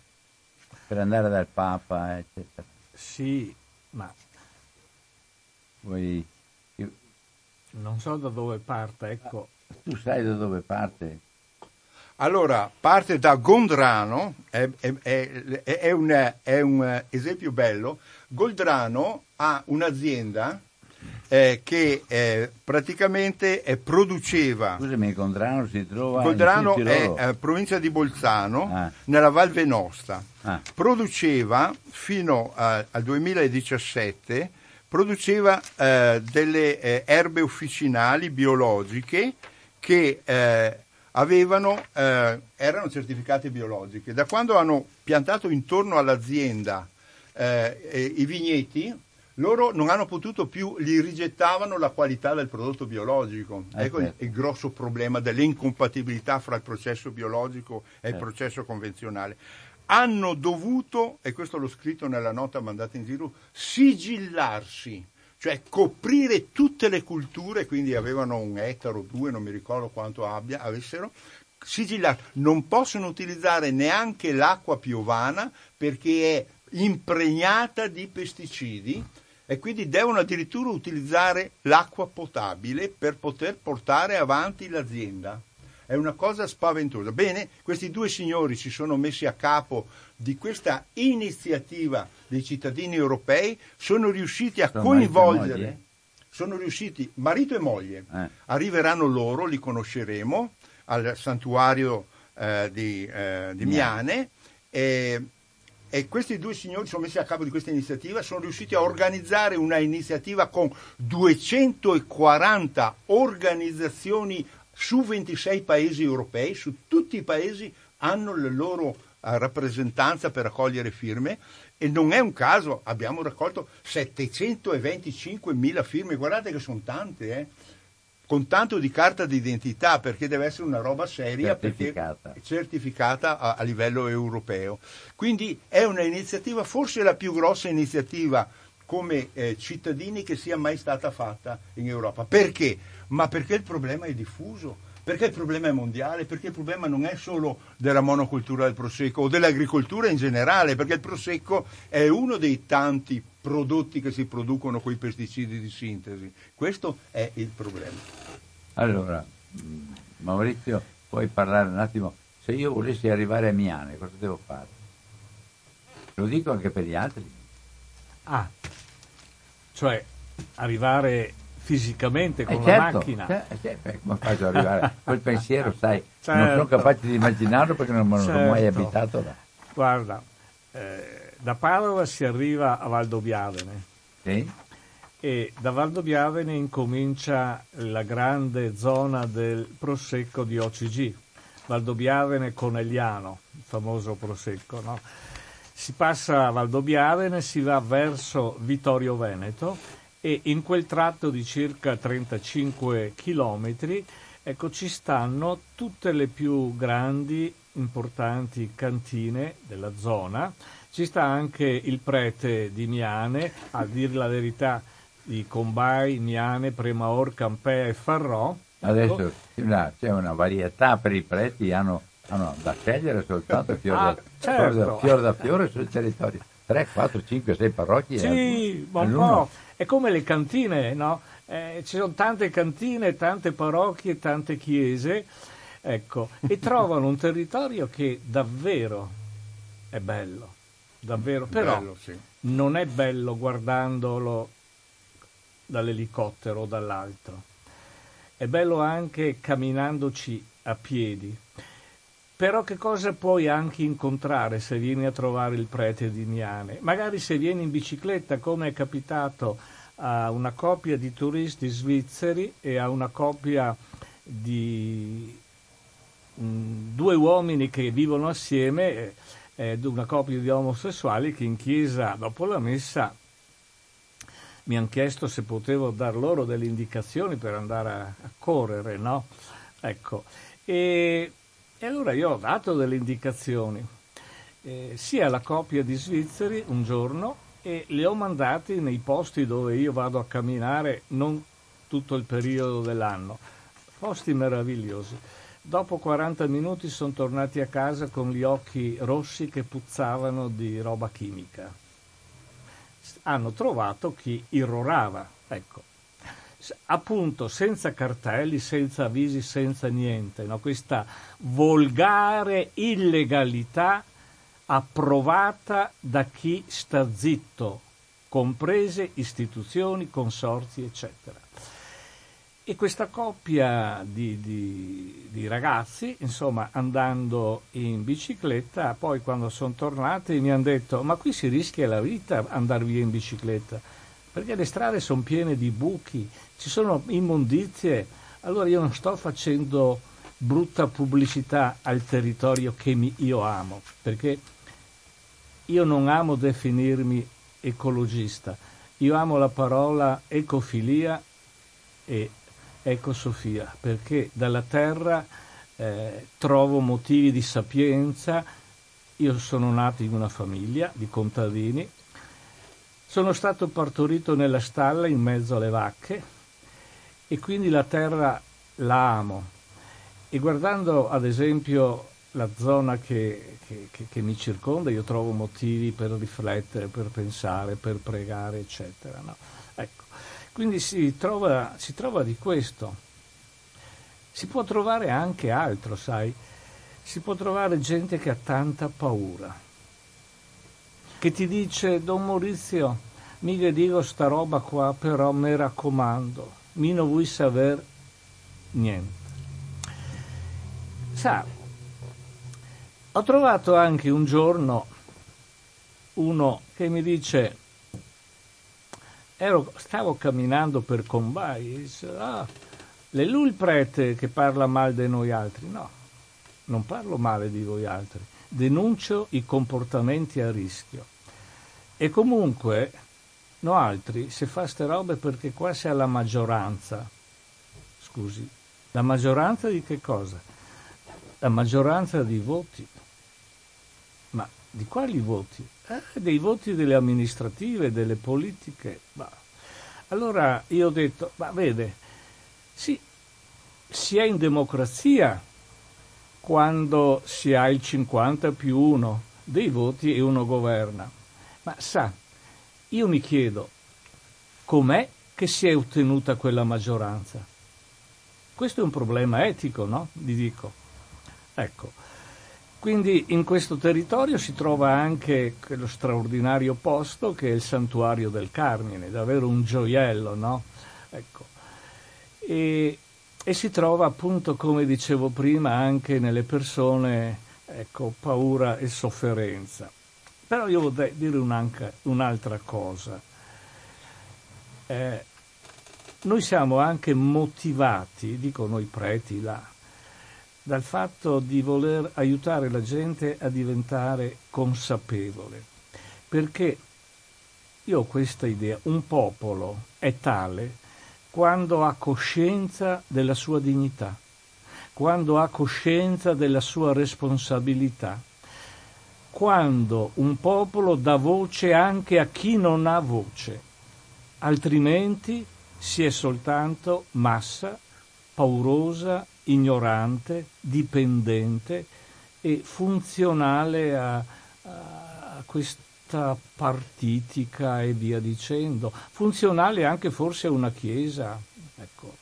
per andare dal Papa, eccetera. Sì, ma Vuoi... Non so da dove parte, ecco. Tu sai da dove parte? Allora, parte da Gondrano, è, è, è, è un, un, esempio bello. Goldrano ha un'azienda eh, che eh, praticamente eh, produceva. Scusami, Goldrano si trova. Goldrano è eh, provincia di Bolzano, ah. nella Val Venosta. Ah. Produceva fino a, al 2017 produceva eh, delle eh, erbe officinali biologiche che eh, avevano, eh, erano certificate biologiche. Da quando hanno piantato intorno all'azienda eh, i vigneti, loro non hanno potuto più, gli rigettavano la qualità del prodotto biologico. Eh, ecco il, il, grosso problema dell'incompatibilità fra il processo biologico e il processo convenzionale hanno dovuto, e questo l'ho scritto nella nota mandata in giro, sigillarsi cioè coprire tutte le culture, quindi avevano un ettaro, due, non mi ricordo quanto abbia, avessero, sigillati. Non possono utilizzare neanche l'acqua piovana perché è impregnata di pesticidi e quindi devono addirittura utilizzare l'acqua potabile per poter portare avanti l'azienda. È una cosa spaventosa. Bene, questi due signori si sono messi a capo di questa iniziativa dei cittadini europei, sono riusciti a sono coinvolgere, sono riusciti, marito e moglie, eh. arriveranno loro, li conosceremo al santuario eh, di, eh, di Miane. E, e questi due signori sono messi a capo di questa iniziativa, sono riusciti a organizzare una iniziativa con 240 organizzazioni su 26 paesi europei, su tutti i paesi hanno la loro eh, rappresentanza per raccogliere firme e non è un caso, abbiamo raccolto 725 mila firme, guardate che sono tante, eh? con tanto di carta d'identità perché deve essere una roba seria certificata, certificata a, a, livello europeo. Quindi è un'iniziativa, forse la più grossa iniziativa come eh, cittadini che sia mai stata fatta in Europa. Perché? Ma perché il problema è diffuso perché il problema è mondiale, perché il problema non è solo della monocultura del prosecco o dell'agricoltura in generale, perché il prosecco è uno dei tanti prodotti che si producono con i pesticidi di sintesi. Questo è il problema. Allora, Maurizio, puoi parlare un attimo? Se io volessi arrivare a Miane, cosa devo fare? Lo dico anche per gli altri. Ah, cioè arrivare fisicamente con eh certo, la macchina. Certo, come faccio ad arrivare? <laughs> Quel pensiero, sai, certo. non sono certo. capace di immaginarlo perché non, certo. mai abitato là. Guarda, eh, da Padova si arriva a Valdobbiadene. Sì. E da Valdobbiadene incomincia la grande zona del prosecco di OCG, Valdobbiadene Conegliano, il famoso prosecco, no? Si passa a Valdobbiadene, si va verso Vittorio Veneto e in quel tratto di circa 35 chilometri ecco, ci stanno tutte le più grandi, importanti cantine della zona. Ci sta anche il prete di Miane, a dire la verità, di Combai, Miane, Premaor, Campea e Farrò. Adesso ecco. c'è una varietà per i preti, hanno, hanno da scegliere soltanto fior, ah, da, certo. fior, da, fiore sul territorio. 3, 4, 5, 6 parrocchie. Sì, ma un po'. È come le cantine, no? Eh, ci sono tante cantine, tante parrocchie, tante chiese, ecco, e <laughs> trovano un territorio che davvero è bello, davvero, però bello, sì. non è bello guardandolo dall'elicottero o dall'altro, è bello anche camminandoci a piedi. Però che cosa puoi anche incontrare se vieni a trovare il prete di Miane? Magari se vieni in bicicletta, come è capitato a una coppia di turisti svizzeri e a una coppia di mm, due uomini che vivono assieme, eh, una coppia di omosessuali che in chiesa dopo la messa mi hanno chiesto se potevo dar loro delle indicazioni per andare a, a correre, no? Ecco. E e allora io ho dato delle indicazioni, eh, sia alla coppia di svizzeri un giorno e le ho mandati nei posti dove io vado a camminare non tutto il periodo dell'anno, posti meravigliosi. Dopo 40 minuti sono tornati a casa con gli occhi rossi che puzzavano di roba chimica. Hanno trovato chi irrorava, ecco appunto senza cartelli, senza avvisi, senza niente, no? questa volgare illegalità approvata da chi sta zitto, comprese istituzioni, consorzi, eccetera. E questa coppia di, di, di, ragazzi, insomma, andando in bicicletta, poi quando sono tornati mi hanno detto: Ma qui si rischia la vita andare via in bicicletta perché le strade sono piene di buchi, ci sono immondizie, allora io non sto facendo brutta pubblicità al territorio che mi, io amo, perché io non amo definirmi ecologista, io amo la parola ecofilia e ecosofia, perché dalla terra eh, trovo motivi di sapienza, io sono nato in una famiglia di contadini, Sono stato partorito nella stalla in mezzo alle vacche e quindi la terra la amo. E guardando ad esempio la zona che, che, che, che, mi circonda, io trovo motivi per riflettere, per pensare, per pregare, eccetera. No? Ecco. Quindi si trova, si trova di questo. Si può trovare anche altro, sai? Si può trovare gente che ha tanta paura che ti dice Don Maurizio, mica dico sta roba qua, però mi raccomando, mi non vuoi saper niente. Sa, ho trovato anche un giorno uno che mi dice, ero, stavo camminando per Combai, dice, ah, è lui il prete che parla male di noi altri? No, non parlo male di voi altri denuncio i comportamenti a rischio. E comunque, no altri, se fa ste robe perché qua c'è la maggioranza. Scusi, la maggioranza di che cosa? La maggioranza di voti. Ma di quali voti? Eh, dei voti delle amministrative, delle politiche. Bah. Allora io ho detto, ma vede, sì, si è in democrazia quando si ha il 50 più 1 dei voti e uno governa. Ma sa, io mi chiedo, com'è che si è ottenuta quella maggioranza? Questo è un problema etico, no? Vi dico. Ecco, quindi in questo territorio si trova anche quello straordinario posto che è il santuario del Carmine, davvero un gioiello, no? Ecco. E e si trova appunto, come dicevo prima, anche nelle persone, ecco, paura e sofferenza. Però io vorrei dire un'altra cosa. Eh, noi siamo anche motivati, dico noi preti là, dal fatto di voler aiutare la gente a diventare consapevole. Perché io ho questa idea, un popolo è tale quando ha coscienza della sua dignità, quando ha coscienza della sua responsabilità, quando un popolo dà voce anche a chi non ha voce, altrimenti si è soltanto massa, paurosa, ignorante, dipendente e funzionale a, a questo lotta partitica e via dicendo, funzionale anche forse a una chiesa. Ecco.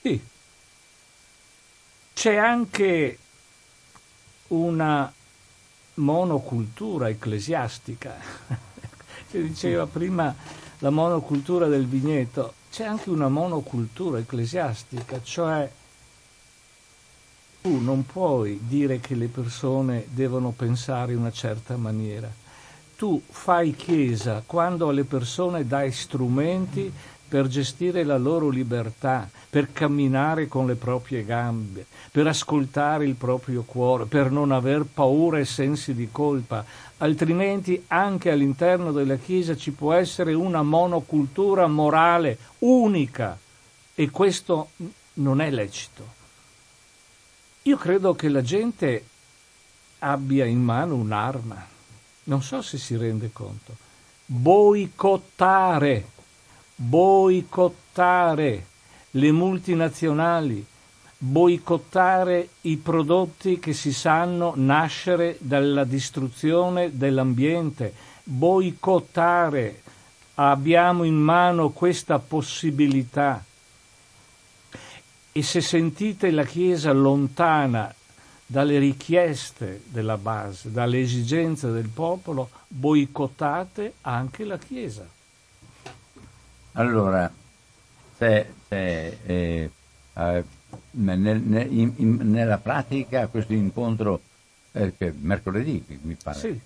Sì. C'è anche una monocultura ecclesiastica. <laughs> si diceva prima la monocultura del vigneto, c'è anche una monocultura ecclesiastica, cioè tu non puoi dire che le persone devono pensare in una certa maniera tu fai chiesa quando alle persone dai strumenti per gestire la loro libertà, per camminare con le proprie gambe, per ascoltare il proprio cuore, per non aver paura e sensi di colpa, altrimenti anche all'interno della Chiesa ci può essere una monocultura morale unica. E questo non è lecito. Io credo che la gente abbia in mano un'arma non so se si rende conto, boicottare, boicottare le multinazionali, boicottare i prodotti che si sanno nascere dalla distruzione dell'ambiente, boicottare, abbiamo in mano questa possibilità. E se sentite la Chiesa lontana dalle richieste della base, dalle esigenze del popolo, boicottate anche la Chiesa. Allora, se, se, eh, eh, nel, nel, in, in, nella pratica questo incontro eh, mercoledì mi pare. Sì.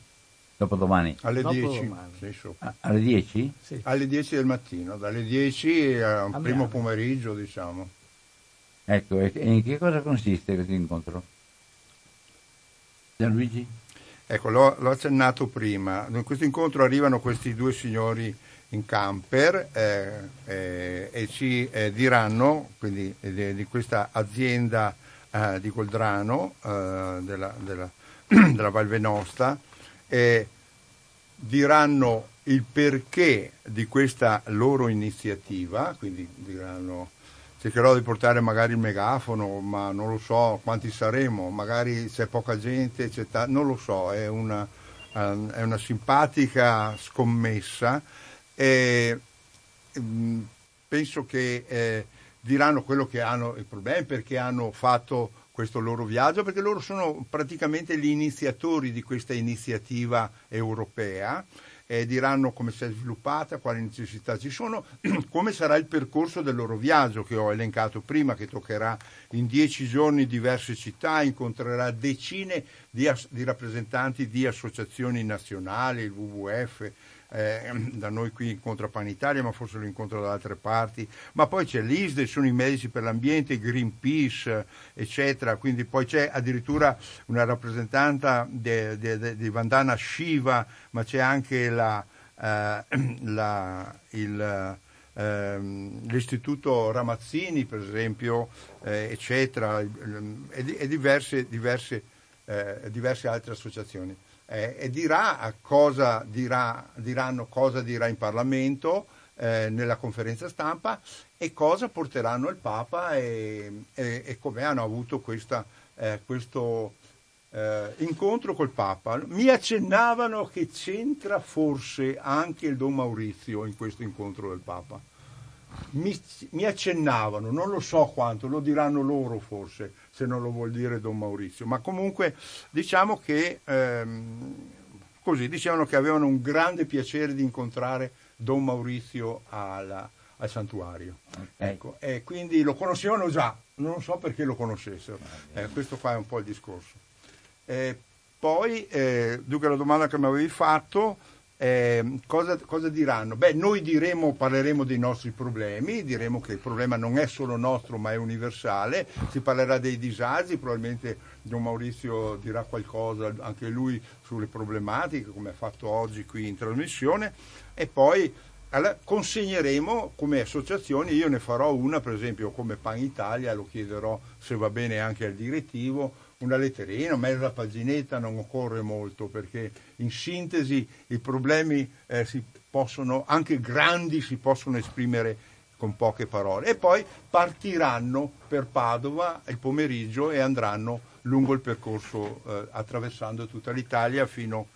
Dopodomani. Alle Dopo 10. Sì, alle 10? Sì. Alle 10 del mattino, dalle 10 a un primo pomeriggio, diciamo. Ecco, e in che cosa consiste questo incontro? Gianluigi? Ecco, l'ho, l'ho, accennato prima. In questo incontro arrivano questi due signori in camper eh, eh, e ci eh, diranno quindi, di, di, questa azienda eh, di Coldrano, eh, della, della, <clears throat> della Val Venosta, diranno il perché di questa loro iniziativa, quindi diranno cercherò di portare magari il megafono, ma non lo so quanti saremo, magari c'è poca gente, c'è non lo so, è una, uh, è una simpatica scommessa. E, um, penso che eh, diranno quello che hanno i problemi perché hanno fatto questo loro viaggio, perché loro sono praticamente gli iniziatori di questa iniziativa europea eh, diranno come si è sviluppata, quali necessità ci sono, <clears throat> come sarà il percorso del loro viaggio che ho elencato prima, che toccherà in dieci giorni diverse città, incontrerà decine di, as- di rappresentanti di associazioni nazionali, il WWF, eh, da noi qui incontra Panitalia, ma forse lo incontra da altre parti, ma poi c'è l'ISDE, sono i medici per l'ambiente, Greenpeace, eccetera, quindi poi c'è addirittura una rappresentante di Vandana Shiva, ma c'è anche la, eh, <clears throat> la, il, eh, l'istituto Ramazzini, per esempio, eh, eccetera, e, e diverse, diverse, eh, diverse altre associazioni eh, e dirà cosa dirà, diranno cosa dirà in Parlamento eh, nella conferenza stampa e cosa porteranno il Papa e, e, e come hanno avuto questa, eh, questo eh, incontro col Papa. Mi accennavano che c'entra forse anche il Don Maurizio in questo incontro del Papa. Mi, mi accennavano, non lo so quanto, lo diranno loro forse se non lo vuol dire Don Maurizio, ma comunque diciamo che ehm, così dicevano che avevano un grande piacere di incontrare Don Maurizio alla, al santuario. Okay. Ecco, e quindi lo conoscevano già, non so perché lo conoscessero. Eh, questo qua è un po' il discorso. Eh, poi, eh, dunque la domanda che mi avevi fatto, eh, cosa, cosa, diranno? Beh, noi diremo, parleremo dei nostri problemi, diremo che il problema non è solo nostro ma è universale, si parlerà dei disagi, probabilmente Don Maurizio dirà qualcosa anche lui sulle problematiche come ha fatto oggi qui in trasmissione e poi allora, consegneremo come associazioni, io ne farò una per esempio come Pan Italia, lo chiederò se va bene anche al direttivo, una letterina, mezza paginetta, non occorre molto perché in sintesi i problemi eh, si possono, anche grandi, si possono esprimere con poche parole. E poi partiranno per Padova il pomeriggio e andranno lungo il percorso eh, attraversando tutta l'Italia fino,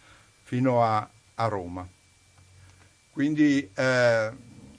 fino a, a, Roma. Quindi eh,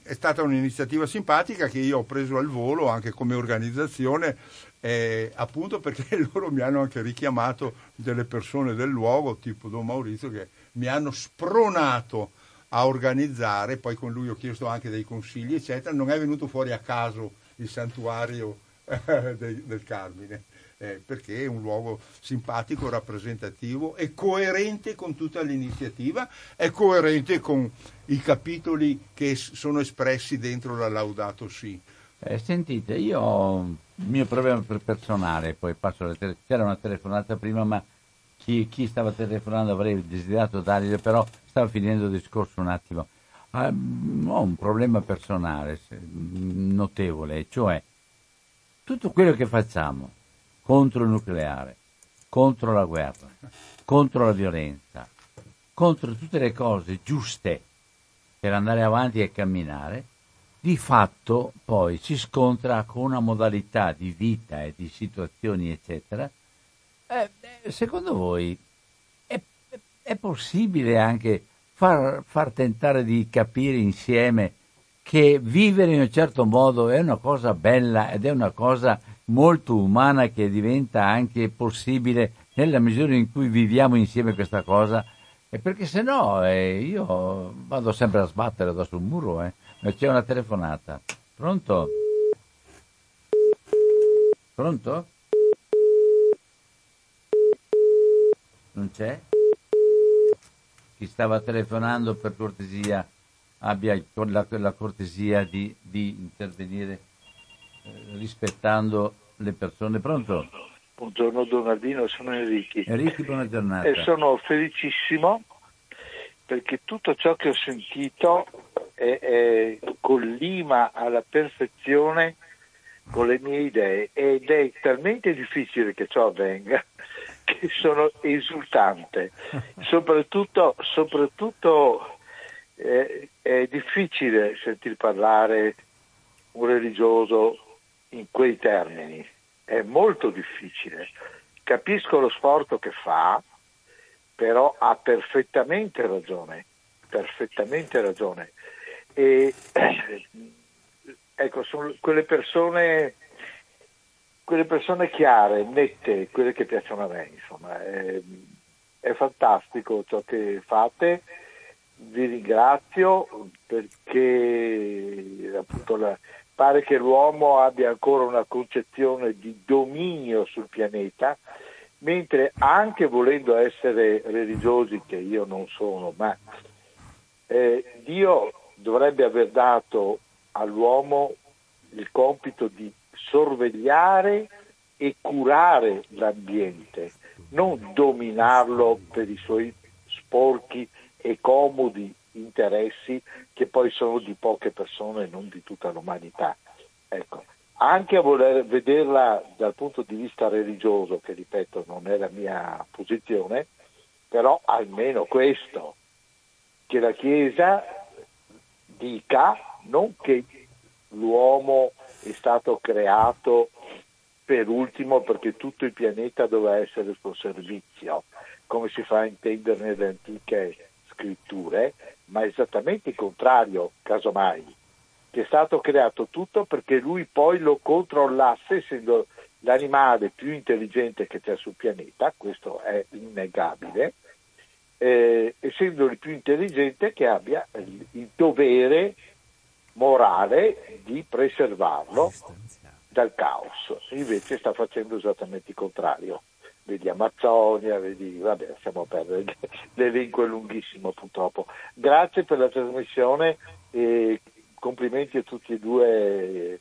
è stata un'iniziativa simpatica che io ho preso al volo anche come organizzazione eh, appunto perché <laughs> loro mi hanno anche richiamato delle persone del luogo, tipo Don Maurizio, che mi hanno spronato a organizzare, poi con lui ho chiesto anche dei consigli, eccetera. Non è venuto fuori a caso il santuario <laughs> eh, del, del Carmine, eh, perché è un luogo simpatico, rappresentativo e coerente con tutta l'iniziativa, è coerente con i capitoli che sono espressi dentro la Laudato Si. Eh, sentite, io il mio problema personale, poi passo alla tele- c'era una telefonata prima, ma chi, chi, stava telefonando avrei desiderato dargli, però stava finendo il discorso un attimo. Uh, ho un problema personale notevole, cioè tutto quello che facciamo contro il nucleare, contro la guerra, contro la violenza, contro tutte le cose giuste per andare avanti e camminare, di fatto poi si scontra con una modalità di vita e di situazioni, eccetera. Eh, secondo voi è, è possibile anche far, far, tentare di capire insieme che vivere in un certo modo è una cosa bella ed è una cosa molto umana che diventa anche possibile nella misura in cui viviamo insieme questa cosa? E perché se no eh, io vado sempre a sbattere da sul muro, eh. C'è una telefonata. Pronto? Pronto? Non c'è? Chi stava telefonando per cortesia abbia la, la cortesia di, di intervenire eh, rispettando le persone. Pronto? Buongiorno Donaldino, sono Enrichi. Enrichi, buona giornata. E sono felicissimo perché tutto ciò che ho sentito è, è, collima alla perfezione con le mie idee ed è talmente difficile che ciò avvenga <laughs> che sono esultante, <laughs> soprattutto, soprattutto eh, è difficile sentir parlare un religioso in quei termini, è molto difficile. Capisco lo sforzo che fa, però ha perfettamente ragione, perfettamente ragione. E, <clears throat> ecco, sono quelle persone, quelle persone chiare, nette, quelle che piacciono a me, insomma. È, è fantastico ciò che fate, vi ringrazio perché appunto la, pare che l'uomo abbia ancora una concezione di dominio sul pianeta, mentre anche volendo essere religiosi, che io non sono, ma eh, Dio dovrebbe aver dato all'uomo il compito di sorvegliare e curare l'ambiente, non dominarlo per i suoi sporchi e comodi interessi che poi sono di poche persone e non di tutta l'umanità. Ecco, anche a voler vederla dal punto di vista religioso, che ripeto non è la mia posizione, però almeno questo, che la Chiesa dica non che l'uomo è stato creato per ultimo perché tutto il pianeta doveva essere suo servizio, come si fa a intendere nelle antiche scritture, ma esattamente il contrario, casomai, che è stato creato tutto perché lui poi lo controllasse, essendo l'animale più intelligente che c'è sul pianeta, questo è innegabile, eh, essendo il più intelligente che abbia il, il dovere morale di preservarlo dal caos, invece sta facendo esattamente il contrario. Vedi Amazzonia, vedi, vabbè, stiamo per l'elenco è lunghissimo purtroppo. Grazie per la trasmissione e complimenti a tutti e due,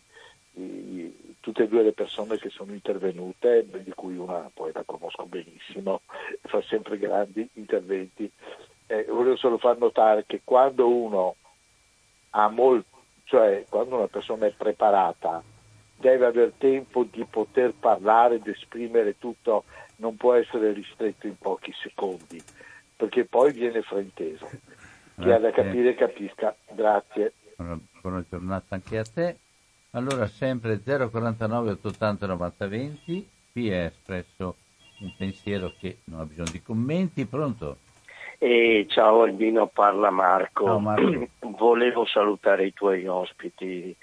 i, tutte e due le persone che sono intervenute, di cui una poi la conosco benissimo, fa sempre grandi interventi. Eh, volevo solo far notare che quando uno ha molto, cioè quando una persona è preparata, deve avere tempo di poter parlare ed esprimere tutto non può essere ristretto in pochi secondi, perché poi viene frainteso. Chi ha da capire capisca. Grazie. Buona, buona giornata anche a te. Allora sempre 049 880 90 20, qui è espresso un pensiero che non ha bisogno di commenti, pronto? E ciao Albino, parla Marco. Ciao Marco. <clears throat> Volevo salutare i tuoi ospiti,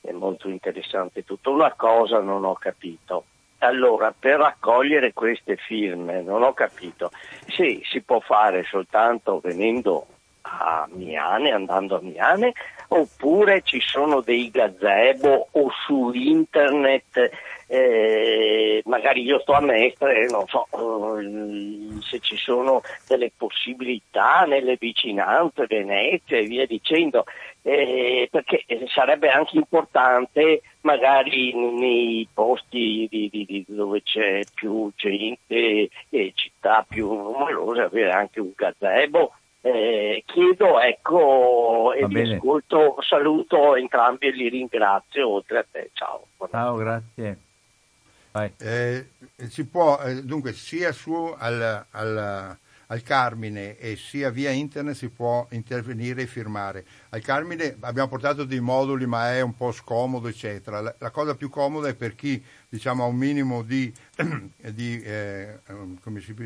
è molto interessante tutto. Una cosa non ho capito. Allora, per raccogliere queste firme, non ho capito, sì, si può fare soltanto venendo a Miane, andando a Miane, oppure ci sono dei gazebo o su internet, eh, magari io sto a Mestre, non so eh, se ci sono delle possibilità nelle vicinanze, Venezia e via dicendo, eh, perché sarebbe anche importante magari nei posti di, di, di dove c'è più gente e città più numerose avere anche un gazebo eh, chiedo ecco e vi ascolto, saluto entrambi e li ringrazio oltre a te, ciao. Ciao, grazie. Eh, si può, eh, dunque, sia su al, al, al, Carmine e sia via internet si può intervenire e firmare. Al Carmine abbiamo portato dei moduli, ma è un po' scomodo, eccetera. La, la cosa più comoda è per chi diciamo, ha un minimo di, <clears throat> di, eh,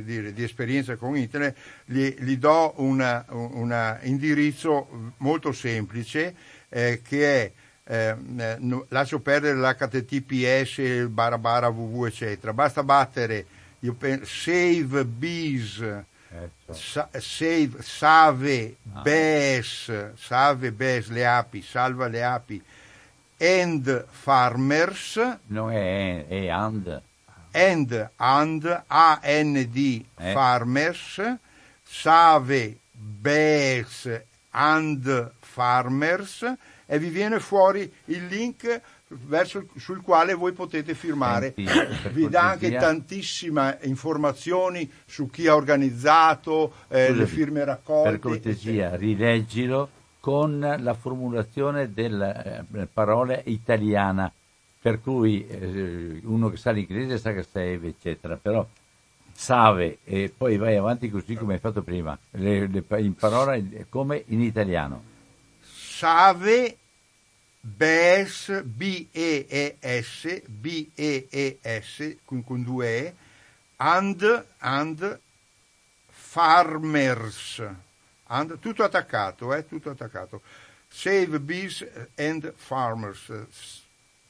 dire, di, esperienza con internet, gli, gli do un indirizzo molto semplice eh, che è eh, no, lascio perdere l'HTTPS, il barabara www eccetera, basta battere io penso, save bees, eh, sa, save, save ah. bes, save bes le api, salva le api, and farmers, non è, è and, and, and, A-N-D, eh. farmers, save bes and farmers, e vi viene fuori il link verso, sul quale voi potete firmare. Senti, vi dà anche tantissime informazioni su chi ha organizzato eh, le firme raccolte. Per cortesia, rileggilo con la formulazione della eh, parola italiana, per cui eh, uno che sa l'inglese sa che save, eccetera, però Save e poi vai avanti così come hai fatto prima, le, le, in parola come in italiano. Save, BES, B-E-E-S, B-E-E-S, con, con due E, and, and farmers, and, tutto attaccato, eh, tutto attaccato. Save bees and farmers,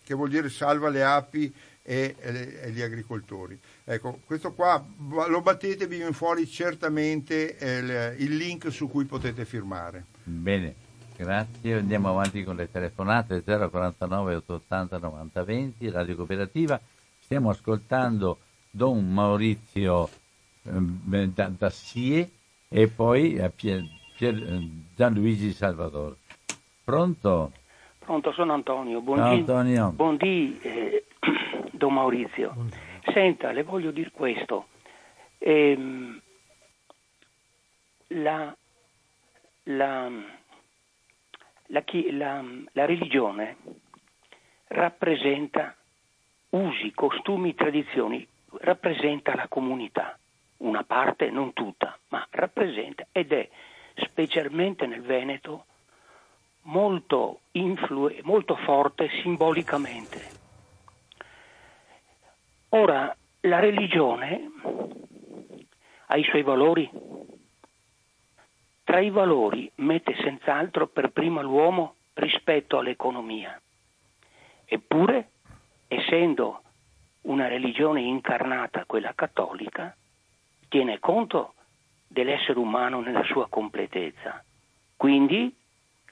che vuol dire salva le api e, e, gli agricoltori. Ecco, questo qua lo battete, vi viene fuori certamente il, il link su cui potete firmare. Bene, grazie. Andiamo avanti con le telefonate 049 880 90 20, Radio Cooperativa. Stiamo ascoltando Don Maurizio eh, Dassie e poi eh, Pier, Pier, eh, Gianluigi Salvador. Pronto? Pronto, sono Antonio. Buondì, Antonio. buondì eh, <clears throat> Don Maurizio. Senta, le voglio dire questo. Ehm, la, la, la, la religione rappresenta usi, costumi, tradizioni, rappresenta la comunità, una parte, non tutta, ma rappresenta ed è specialmente nel Veneto molto, influ- molto forte simbolicamente. Ora, la religione ha i suoi valori. Tra i valori mette senz'altro per prima l'uomo rispetto all'economia. Eppure, essendo una religione incarnata, quella cattolica, tiene conto dell'essere umano nella sua completezza. Quindi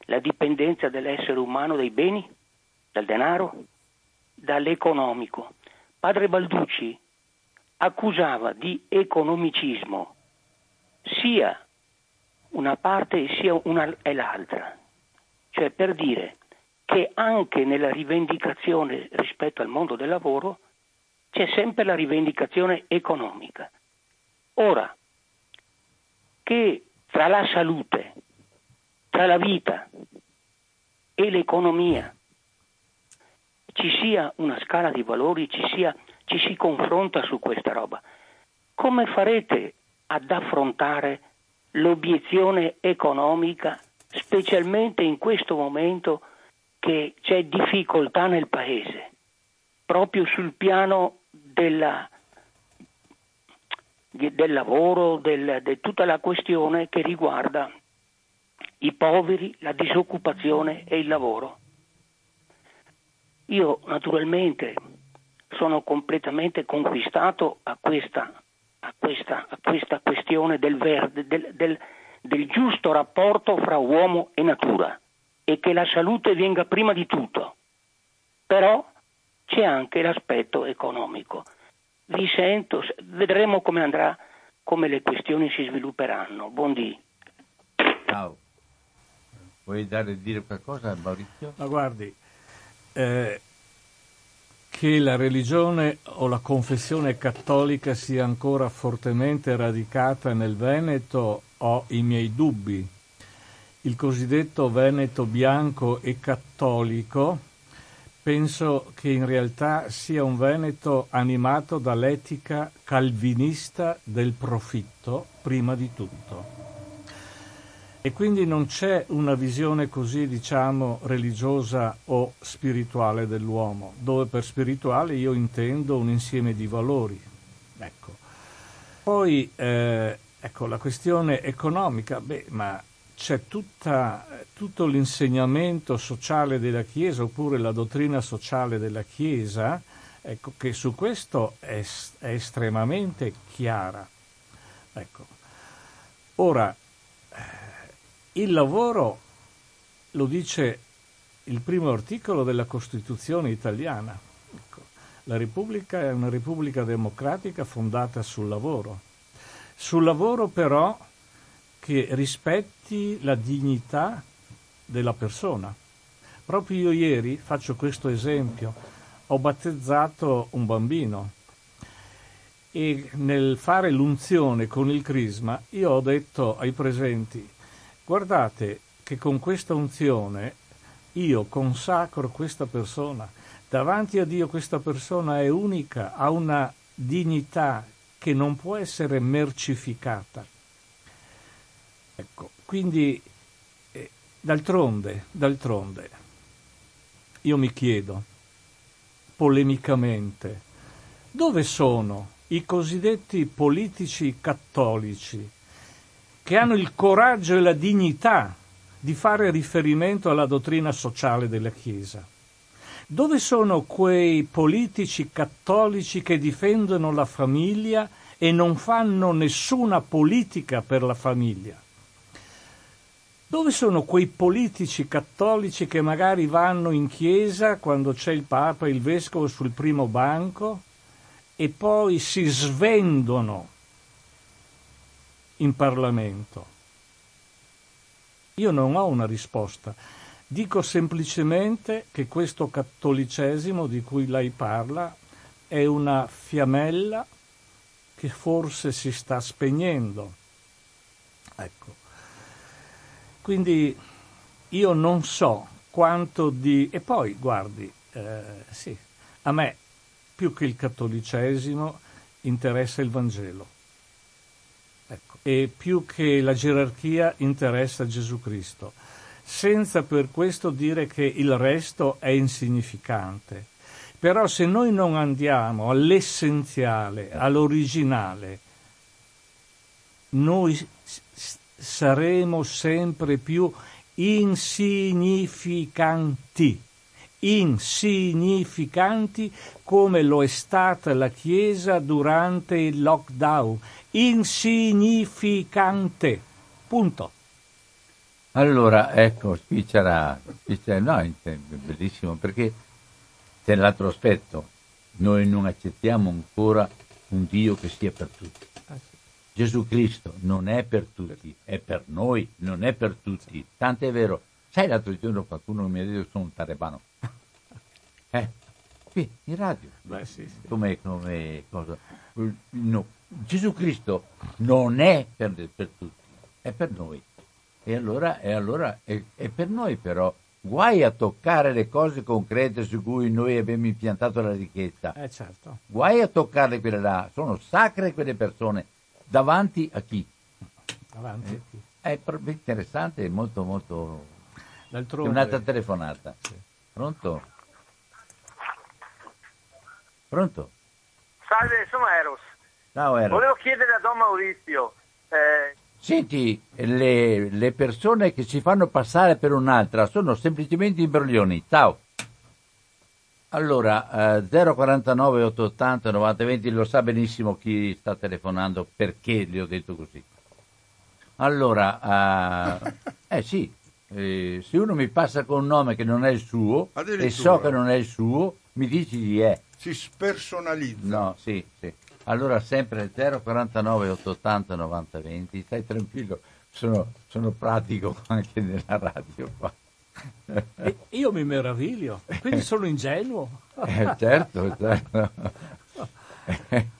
la dipendenza dell'essere umano dai beni, dal denaro, dall'economico. Padre Balducci accusava di economicismo sia una parte sia una e l'altra, cioè per dire che anche nella rivendicazione rispetto al mondo del lavoro c'è sempre la rivendicazione economica. Ora, che tra la salute, tra la vita e l'economia ci sia una scala di valori, ci, sia, ci si confronta su questa roba. Come farete ad affrontare l'obiezione economica, specialmente in questo momento che c'è difficoltà nel Paese, proprio sul piano della, del lavoro, del, di tutta la questione che riguarda i poveri, la disoccupazione e il lavoro. Io naturalmente sono completamente conquistato a questa, a questa, a questa questione del, verde, del, del, del giusto rapporto fra uomo e natura e che la salute venga prima di tutto. Però c'è anche l'aspetto economico. Vi sento, vedremo come andrà, come le questioni si svilupperanno. Buondì. Ciao. Vuoi dare, dire qualcosa a Maurizio? Ma guardi, eh, che la religione o la confessione cattolica sia ancora fortemente radicata nel Veneto ho i miei dubbi. Il cosiddetto Veneto bianco e cattolico penso che in realtà sia un Veneto animato dall'etica calvinista del profitto prima di tutto. E quindi non c'è una visione così, diciamo, religiosa o spirituale dell'uomo, dove per spirituale io intendo un insieme di valori. Ecco. Poi, eh, ecco, la questione economica, beh, ma c'è tutta, tutto l'insegnamento sociale della Chiesa, oppure la dottrina sociale della Chiesa, ecco, che su questo è, è estremamente chiara. Ecco. Ora, il lavoro lo dice il primo articolo della Costituzione italiana. Ecco, la Repubblica è una Repubblica democratica fondata sul lavoro. Sul lavoro però che rispetti la dignità della persona. Proprio io ieri, faccio questo esempio, ho battezzato un bambino e nel fare l'unzione con il crisma io ho detto ai presenti Guardate che con questa unzione io consacro questa persona. Davanti a Dio questa persona è unica, ha una dignità che non può essere mercificata. Ecco, quindi eh, d'altronde, d'altronde, io mi chiedo, polemicamente, dove sono i cosiddetti politici cattolici che hanno il coraggio e la dignità di fare riferimento alla dottrina sociale della Chiesa? Dove sono quei politici cattolici che difendono la famiglia e non fanno nessuna politica per la famiglia? Dove sono quei politici cattolici che magari vanno in chiesa quando c'è il Papa e il Vescovo sul primo banco e poi si svendono in Parlamento? Io non ho una risposta. Dico semplicemente che questo cattolicesimo di cui lei parla è una fiammella che forse si sta spegnendo. Ecco. Quindi io non so quanto di... E poi, guardi, eh, sì, a me più che il cattolicesimo interessa il Vangelo. Ecco. E più che la gerarchia interessa Gesù Cristo, senza per questo dire che il resto è insignificante. Però se noi non andiamo all'essenziale, all'originale, noi saremo sempre più insignificanti insignificanti come lo è stata la Chiesa durante il lockdown. Insignificante. Punto. Allora, ecco, qui c'era, qui c'era no, bellissimo perché c'è l'altro aspetto. Noi non accettiamo ancora un Dio che sia per tutti. Gesù Cristo non è per tutti, è per noi, non è per tutti. Tanto è vero. Sai l'altro giorno qualcuno mi ha detto che sono un talebano. <laughs> Eh, qui in radio. Beh, sì, sì. Come, come cosa. No. Gesù Cristo non è per, per, tutti, è per noi. E allora, e allora è, è per noi però. Guai a toccare le cose concrete su cui noi abbiamo impiantato la ricchezza. Eh, certo. Guai a toccarle quelle là. Sono sacre quelle persone. Davanti a chi? Davanti a chi? È interessante e molto molto... D'altronde... Un'altra telefonata. Sì. Pronto? Pronto? Salve, sono Eros. Ciao Eros. Volevo chiedere a Don Maurizio. Eh... Senti, le, le, persone che si fanno passare per un'altra sono semplicemente imbroglioni. Ciao. Allora, eh, 049 880 9020 lo sa benissimo chi sta telefonando perché gli ho detto così. Allora, eh, eh sì, eh, se uno mi passa con un nome che non è il suo e so che non è il suo, mi dici chi è si spersonalizza. No, sì, sì. Allora sempre 049 880 90 20, stai tranquillo, sono, sono pratico anche nella radio qua. <laughs> E io mi meraviglio, quindi sono ingenuo. Eh, certo, certo. <laughs>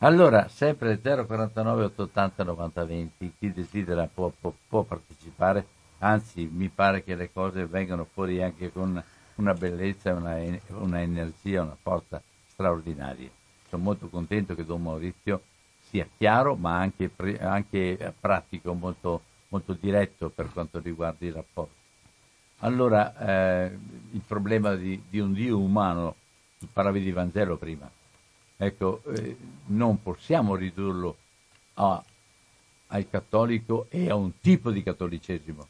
Allora, sempre 049 880 90 20, chi desidera può, può, può, partecipare, anzi mi pare che le cose vengano fuori anche con una bellezza, una, una energia, una forza straordinaria. Sono molto contento che Don Maurizio sia chiaro ma anche, anche pratico, molto, molto, diretto per quanto riguarda i rapporti. Allora, eh, il problema di, di, un Dio umano, parlavi di Vangelo prima, ecco, eh, non possiamo ridurlo a, al cattolico e a un tipo di cattolicesimo,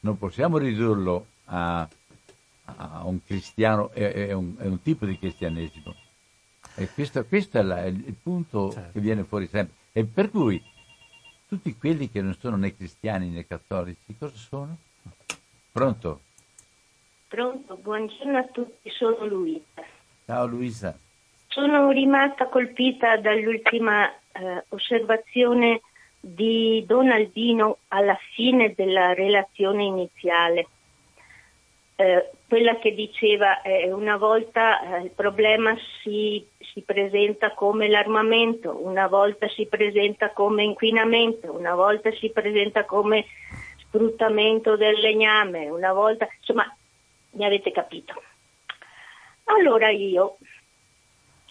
non possiamo ridurlo a a un cristiano, è, è, un, un, tipo di cristianesimo. E questo, questo è, la, è, il punto certo. che viene fuori sempre. E per cui tutti quelli che non sono né cristiani né cattolici, cosa sono? Pronto? Pronto, buongiorno a tutti, sono Luisa. Ciao Luisa. Sono rimasta colpita dall'ultima eh, osservazione di Don Albino alla fine della relazione iniziale eh, quella che diceva eh, una volta eh, il problema si, si, presenta come l'armamento, una volta si presenta come inquinamento, una volta si presenta come sfruttamento del legname, una volta, insomma, mi avete capito. Allora io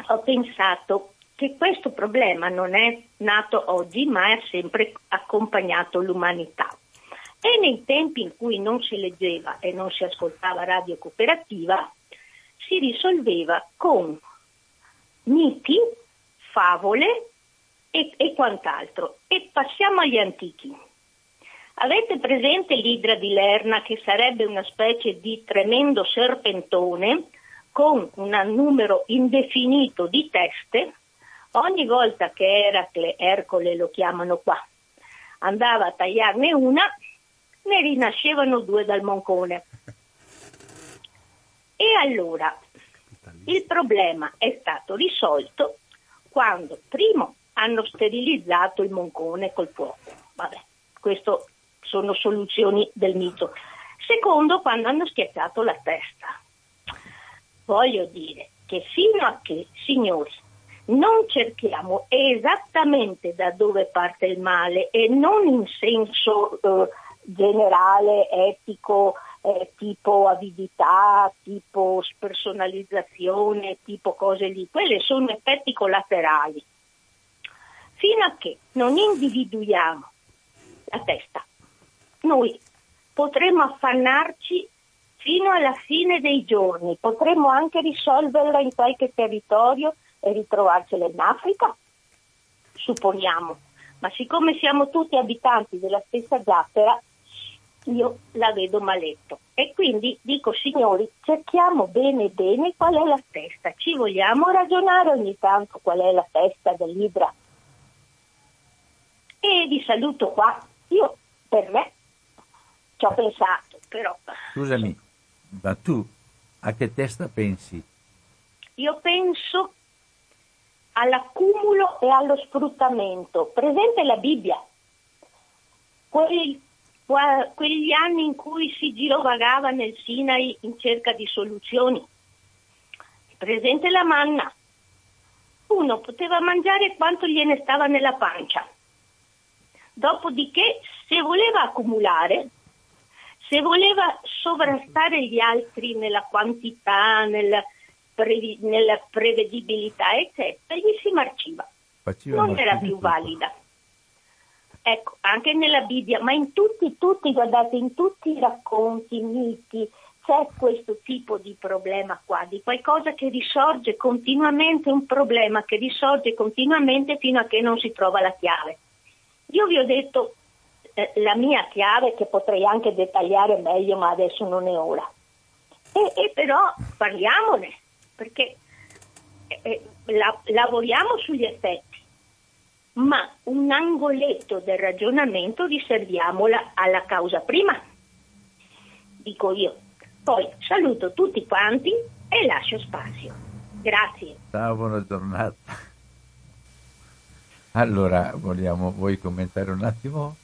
ho pensato che questo problema non è nato oggi, ma ha sempre accompagnato l'umanità. E nei tempi in cui non si leggeva e non si ascoltava radio cooperativa, si risolveva con miti, favole e, e quant'altro. E passiamo agli antichi. Avete presente l'idra di Lerna che sarebbe una specie di tremendo serpentone con un numero indefinito di teste? Ogni volta che Eracle, Ercole lo chiamano qua, andava a tagliarne una, ne rinascevano due dal moncone. E allora il problema è stato risolto quando, primo, hanno sterilizzato il moncone col fuoco. Vabbè, queste sono soluzioni del mito. Secondo, quando hanno schiacciato la testa. Voglio dire che fino a che, signori, non cerchiamo esattamente da dove parte il male e non in senso eh, generale, etico, eh, tipo avidità, tipo spersonalizzazione, tipo cose lì. Quelle sono effetti collaterali. Fino a che non individuiamo la testa, noi potremo affannarci fino alla fine dei giorni, potremo anche risolverla in qualche territorio e ritrovarcela in Africa, supponiamo. Ma siccome siamo tutti abitanti della stessa zattera, io la vedo maletto. E quindi dico, signori, cerchiamo bene bene qual è la testa. Ci vogliamo ragionare ogni tanto qual è la testa dell'Idra. E vi saluto qua. Io, per me, ci ho pensato, però... Scusami, ma tu a che testa pensi? Io penso all'accumulo e allo sfruttamento. Presente la Bibbia, Quei, quegli anni in cui si girovagava nel Sinai in cerca di soluzioni. Presente la manna. Uno poteva mangiare quanto gliene stava nella pancia. Dopodiché, se voleva accumulare, se voleva sovrastare gli altri nella quantità, nella, previ- nella prevedibilità, eccetera, gli si marciva. Faceva non era più valida. Ecco, anche nella Bibbia, ma in tutti, tutti, guardate, in tutti i racconti, i miti, c'è questo tipo di problema qua, di qualcosa che risorge continuamente, un problema che risorge continuamente fino a che non si trova la chiave. Io vi ho detto la mia chiave che potrei anche dettagliare meglio, ma adesso non è ora. E, e però parliamone, perché eh, la, lavoriamo sugli effetti, ma un angoletto del ragionamento riserviamola alla causa prima, dico io. Poi saluto tutti quanti e lascio spazio. Grazie. Ciao, buona giornata. Allora, vogliamo, vuoi commentare un attimo?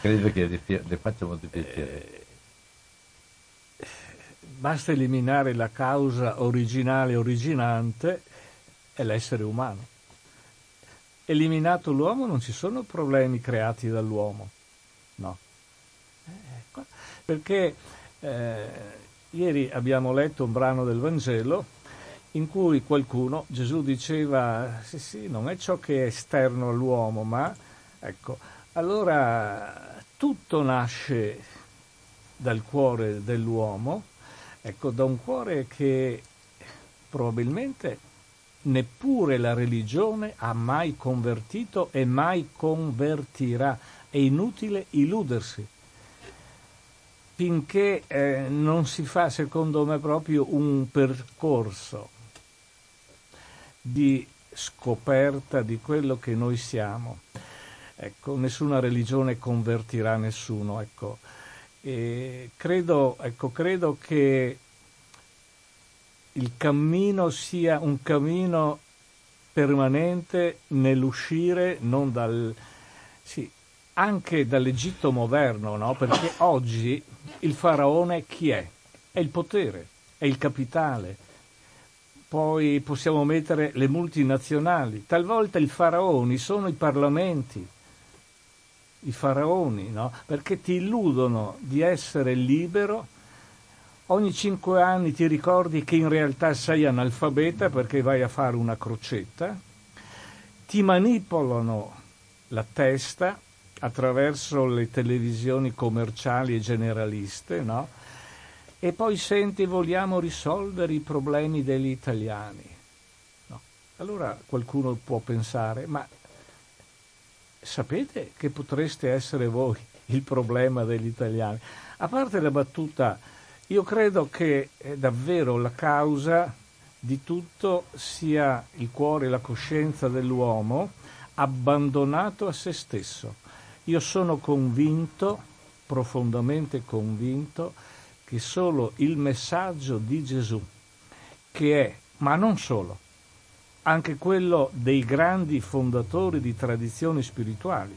Credo che le faccia molto piacere. Eh, basta eliminare la causa originale originante è l'essere umano. Eliminato l'uomo non ci sono problemi creati dall'uomo, no. Eh, perché eh, ieri abbiamo letto un brano del Vangelo in cui qualcuno, Gesù diceva, sì sì, non è ciò che è esterno all'uomo, ma ecco, allora tutto nasce dal cuore dell'uomo, ecco, da un cuore che probabilmente neppure la religione ha mai convertito e mai convertirà. È inutile illudersi finché eh, non si fa, secondo me, proprio un percorso di scoperta di quello che noi siamo. Ecco, nessuna religione convertirà nessuno. Ecco. Credo, ecco, credo che il cammino sia un cammino permanente nell'uscire non dal, sì, anche dall'Egitto moderno, no? perché oggi il faraone chi è? È il potere, è il capitale. Poi possiamo mettere le multinazionali. Talvolta i faraoni sono i parlamenti, i faraoni, no? perché ti illudono di essere libero. Ogni cinque anni ti ricordi che in realtà sei analfabeta perché vai a fare una crocetta ti manipolano la testa attraverso le televisioni commerciali e generaliste, no? E poi senti vogliamo risolvere i problemi degli italiani. No. Allora qualcuno può pensare, ma sapete che potreste essere voi il problema degli italiani? A parte la battuta, io credo che davvero la causa di tutto sia il cuore e la coscienza dell'uomo abbandonato a se stesso. Io sono convinto, profondamente convinto, che solo il messaggio di Gesù, che è, ma non solo, anche quello dei grandi fondatori di tradizioni spirituali,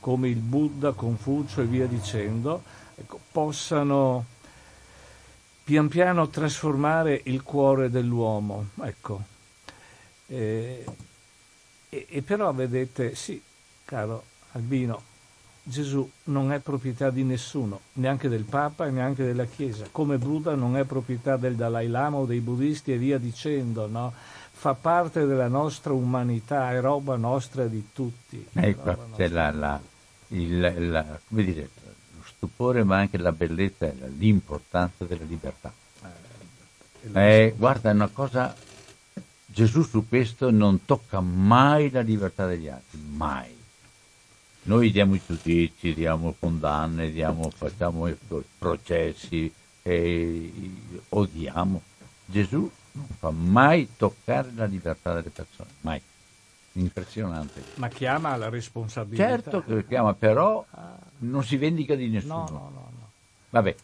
come il Buddha, Confucio e via dicendo, ecco, possano pian piano trasformare il cuore dell'uomo. Ecco. E, e, e però vedete, sì, caro Albino, Gesù non è proprietà di nessuno, neanche del Papa e neanche della Chiesa, come Buddha non è proprietà del Dalai Lama o dei buddisti e via dicendo, no? Fa parte della nostra umanità, è roba nostra di tutti. Ecco, c'è la, la, il, la, come dire, lo stupore ma anche la bellezza e l'importanza della libertà. Eh, eh, guarda, è una cosa, Gesù su questo non tocca mai la libertà degli altri, mai noi diamo i giudizi, diamo condanne, diamo, facciamo processi, e odiamo. Gesù non fa mai toccare la libertà delle persone, mai. Impressionante. Ma chiama alla responsabilità. Certo che chiama, però non si vendica di nessuno. No, no, no. no. Vabbè,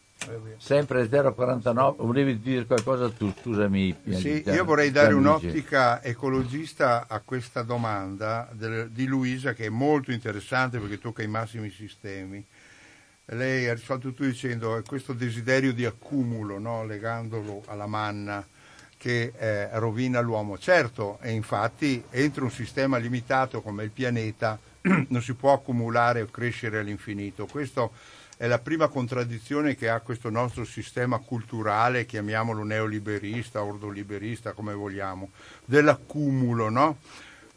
Sempre 049, volevi dire qualcosa tu, scusami. Sì, io vorrei dare un'ottica ecologista a questa domanda del, di Luisa che è molto interessante perché tocca i massimi sistemi. Lei ha risolto tutto dicendo questo desiderio di accumulo, no? legandolo alla manna che eh, rovina l'uomo. Certo, e infatti entro un sistema limitato come il pianeta <clears throat> non si può accumulare o crescere all'infinito. Questo è la prima contraddizione che ha questo nostro sistema culturale, chiamiamolo neoliberista, ordoliberista, come vogliamo, dell'accumulo, no?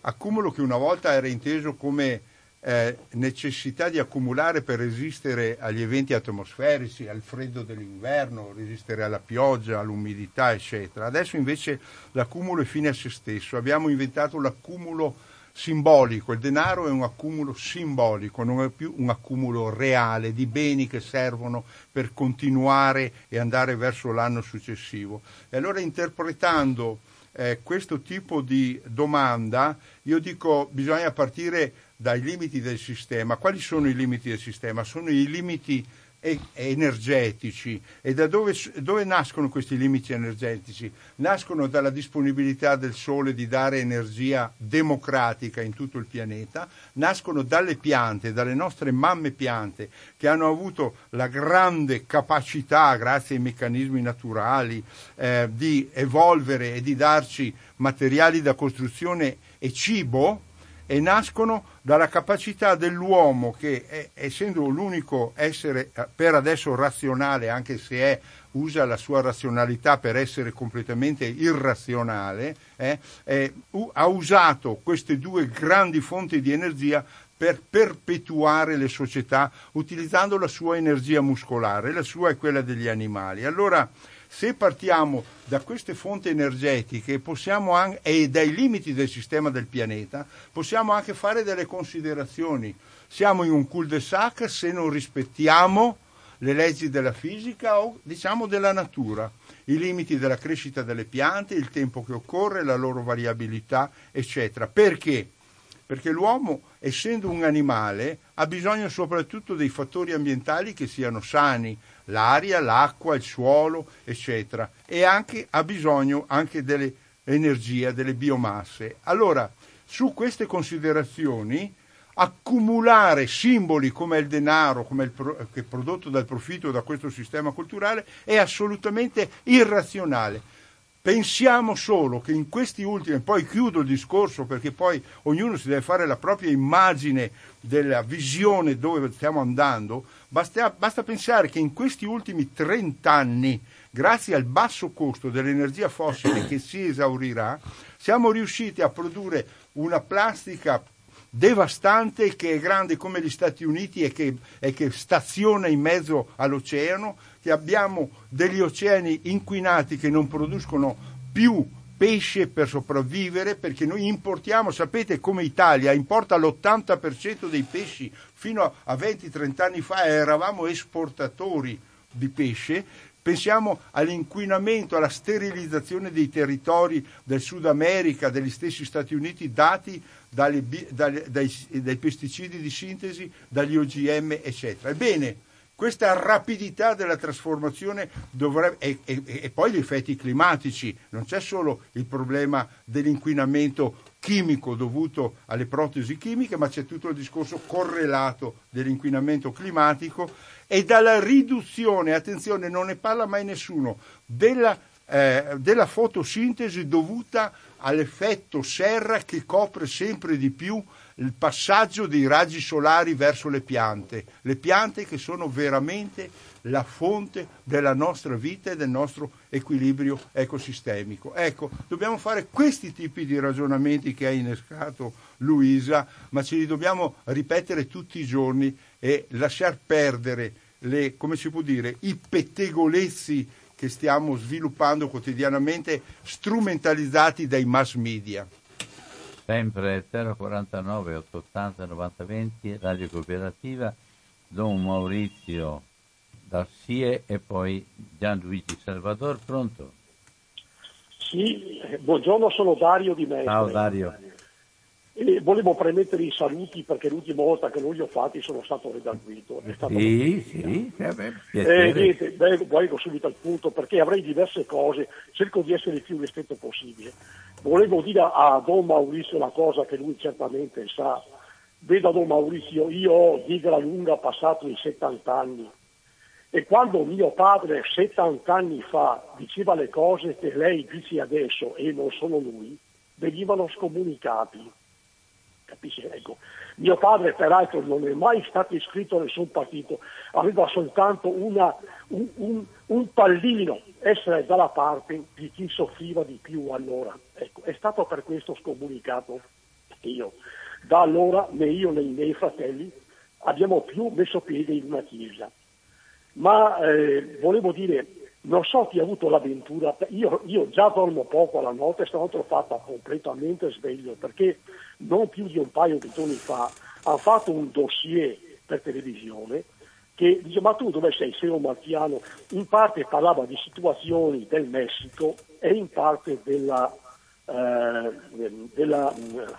Accumulo che una volta era inteso come eh, necessità di accumulare per resistere agli eventi atmosferici, al freddo dell'inverno, resistere alla pioggia, all'umidità, eccetera. Adesso invece l'accumulo è fine a se stesso. Abbiamo inventato l'accumulo simbolico, il denaro è un accumulo simbolico, non è più un accumulo reale di beni che servono per continuare e andare verso l'anno successivo. E allora interpretando eh, questo tipo di domanda, io dico bisogna partire dai limiti del sistema. Quali sono i limiti del sistema? Sono i limiti energetici. E da dove, dove, nascono questi limiti energetici? Nascono dalla disponibilità del Sole di dare energia democratica in tutto il pianeta, nascono dalle piante, dalle nostre mamme piante, che hanno avuto la grande capacità, grazie ai meccanismi naturali, eh, di evolvere e di darci materiali da costruzione e cibo, e nascono dalla capacità dell'uomo che è, essendo l'unico essere eh, per adesso razionale, anche se è, usa la sua razionalità per essere completamente irrazionale, eh, eh, ha usato queste due grandi fonti di energia per perpetuare le società utilizzando la sua energia muscolare, la sua è quella degli animali. Allora, se partiamo da queste fonti energetiche anche, e dai limiti del sistema del pianeta, possiamo anche fare delle considerazioni. Siamo in un cul-de-sac se non rispettiamo le leggi della fisica o diciamo della natura, i limiti della crescita delle piante, il tempo che occorre, la loro variabilità, eccetera. Perché? Perché l'uomo, essendo un animale, ha bisogno soprattutto dei fattori ambientali che siano sani, l'aria, l'acqua, il suolo, eccetera, e anche, ha bisogno anche dell'energia, delle biomasse. Allora, su queste considerazioni, accumulare simboli come il denaro, come il pro, prodotto dal profitto da questo sistema culturale, è assolutamente irrazionale. Pensiamo solo che in questi ultimi, poi chiudo il discorso perché poi ognuno si deve fare la propria immagine della visione dove stiamo andando, basta, basta pensare che in questi ultimi 30 anni, grazie al basso costo dell'energia fossile che si esaurirà, siamo riusciti a produrre una plastica devastante che è grande come gli Stati Uniti e che, e che staziona in mezzo all'oceano, che abbiamo degli oceani inquinati che non producono più pesce per sopravvivere perché noi importiamo, sapete come Italia importa l'80% dei pesci, fino a 20-30 anni fa eravamo esportatori di pesce, pensiamo all'inquinamento, alla sterilizzazione dei territori del Sud America, degli stessi Stati Uniti dati dalle, dai, dai pesticidi di sintesi, dagli OGM, eccetera. Ebbene, questa rapidità della trasformazione dovrebbe, e, e, e, poi gli effetti climatici, non c'è solo il problema dell'inquinamento chimico dovuto alle protesi chimiche, ma c'è tutto il discorso correlato dell'inquinamento climatico e dalla riduzione, attenzione, non ne parla mai nessuno, della, eh, della fotosintesi dovuta all'effetto serra che copre sempre di più il passaggio dei raggi solari verso le piante, le piante che sono veramente la fonte della nostra vita e del nostro equilibrio ecosistemico. Ecco, dobbiamo fare questi tipi di ragionamenti che ha innescato Luisa, ma ce li dobbiamo ripetere tutti i giorni e lasciar perdere le, come si può dire, i pettegolezzi che stiamo sviluppando quotidianamente strumentalizzati dai mass media. Sempre 049 880 9020 Radio Cooperativa Don Maurizio da SIE e poi Gianluigi Salvador. Pronto? Sì, buongiorno sono Dario di Mestre. Ciao Dario e volevo premettere i saluti perché l'ultima volta che non li ho fatti sono stato redarguito. Stato sì, sì, vabbè, eh, niente, beh, vengo subito al punto perché avrei diverse cose, cerco di essere il più ristretto possibile. Volevo dire a Don Maurizio una cosa che lui certamente sa. Vedo Don Maurizio, io ho di gran lunga passato i 70 anni e quando mio padre 70 anni fa diceva le cose che lei dice adesso e non sono lui, venivano scomunicati Capisci? Ecco. Mio padre peraltro non è mai stato iscritto a nessun partito, aveva soltanto una, un, un, un, pallino, essere dalla parte di chi soffriva di più allora. Ecco, è stato per questo scomunicato io. Da allora né io né i miei fratelli abbiamo più messo piede in una chiesa. Ma eh, volevo dire, non so chi ha avuto l'avventura, io, io già dormo poco alla notte e stanotte l'ho fatta completamente sveglio perché non più di un paio di giorni fa ha fatto un dossier per televisione che dice ma tu dove sei? Sei un marziano? In parte parlava di situazioni del Messico e in parte della, eh, della,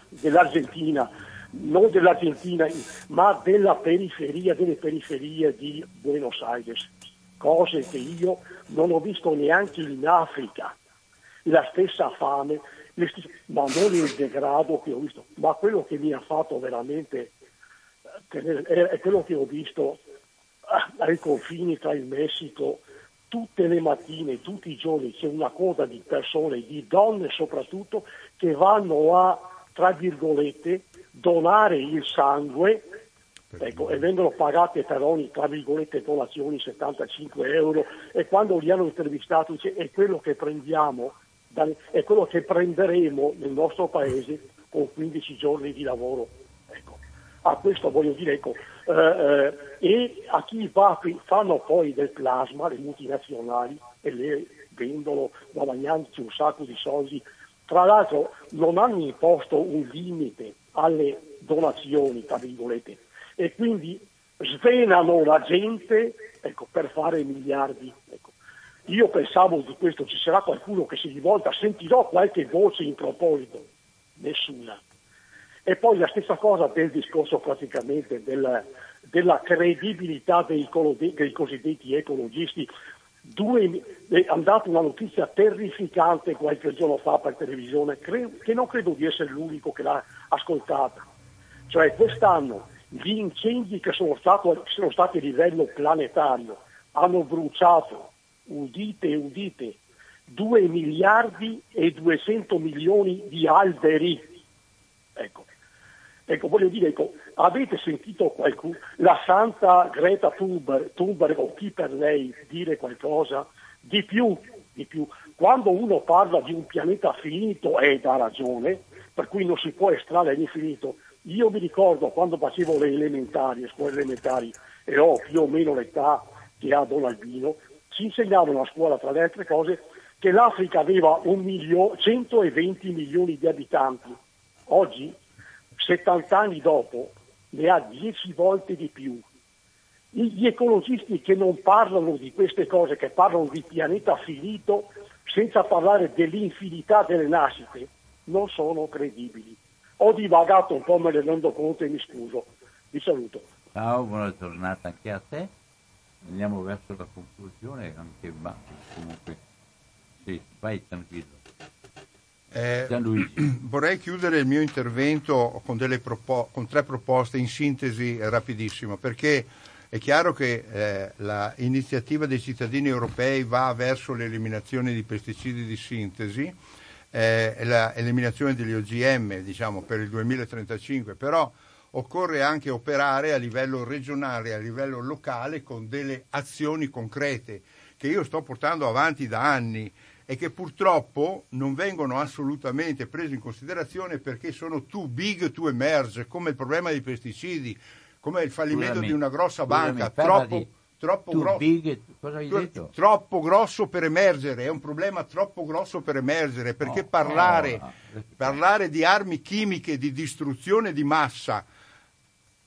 dell'Argentina, non dell'Argentina ma della periferia, delle periferie di Buenos Aires, cose che io non ho visto neanche in Africa, la stessa fame, ma non il degrado che ho visto, ma quello che mi ha fatto veramente eh, è quello che ho visto eh, ai confini tra il Messico tutte le mattine, tutti i giorni c'è una coda di persone, di donne soprattutto, che vanno a, tra virgolette, donare il sangue ecco, e vengono pagate per ogni, tra virgolette, donazioni 75 euro e quando li hanno intervistati dice è quello che prendiamo è quello che prenderemo nel nostro paese con 15 giorni di lavoro. Ecco. A questo voglio dire, ecco, eh, eh, e a chi va, fanno poi del plasma, le multinazionali, e le vendono guadagnandoci un sacco di soldi. Tra l'altro non hanno imposto un limite alle donazioni, tra virgolette, e quindi svenano la gente ecco, per fare miliardi. Ecco. Io pensavo di questo, ci sarà qualcuno che si rivolta, sentirò qualche voce in proposito, nessuna. E poi la stessa cosa del discorso praticamente del, della credibilità dei, dei, cosiddetti ecologisti. Due, è andata una notizia terrificante qualche giorno fa per televisione, che non credo di essere l'unico che l'ha ascoltata. Cioè quest'anno gli incendi che sono, stato, sono stati a livello planetario hanno bruciato udite, udite, 2 miliardi e 200 milioni di alberi. Ecco, ecco voglio dire, ecco, avete sentito qualcuno, la santa Greta Thunberg, Thunberg o chi per lei dire qualcosa di più, di più? Quando uno parla di un pianeta finito ed ha ragione, per cui non si può estrarre l'infinito, io mi ricordo quando facevo le elementari, le scuole elementari, e ho più o meno l'età che ha Don Albino, ci insegnavano a scuola, tra le altre cose, che l'Africa aveva milio- 120 milioni di abitanti. Oggi, 70 anni dopo, ne ha 10 volte di più. Gli ecologisti che non parlano di queste cose, che parlano di pianeta finito, senza parlare dell'infinità delle nascite, non sono credibili. Ho divagato un po', me ne rendo conto e mi scuso. Vi saluto. Ciao, buona giornata anche a te. Andiamo verso la conclusione, anche ma comunque. Sì, vai tranquillo. Eh, <clears throat> vorrei chiudere il mio intervento con, propo- con, tre proposte in sintesi rapidissimo, perché è chiaro che eh, l'iniziativa dei cittadini europei va verso l'eliminazione di pesticidi di sintesi eh, l'eliminazione degli OGM diciamo, per il 2035, però occorre anche operare a livello regionale, a livello locale con delle azioni concrete che io sto portando avanti da anni e che purtroppo non vengono assolutamente prese in considerazione perché sono too big to emerge, come il problema dei pesticidi, come il fallimento scusami, di una grossa banca, troppo, di troppo, gro- big, tro- troppo, grosso per emergere, è un problema troppo grosso per emergere, perché no, parlare, no, no. parlare, di armi chimiche di distruzione di massa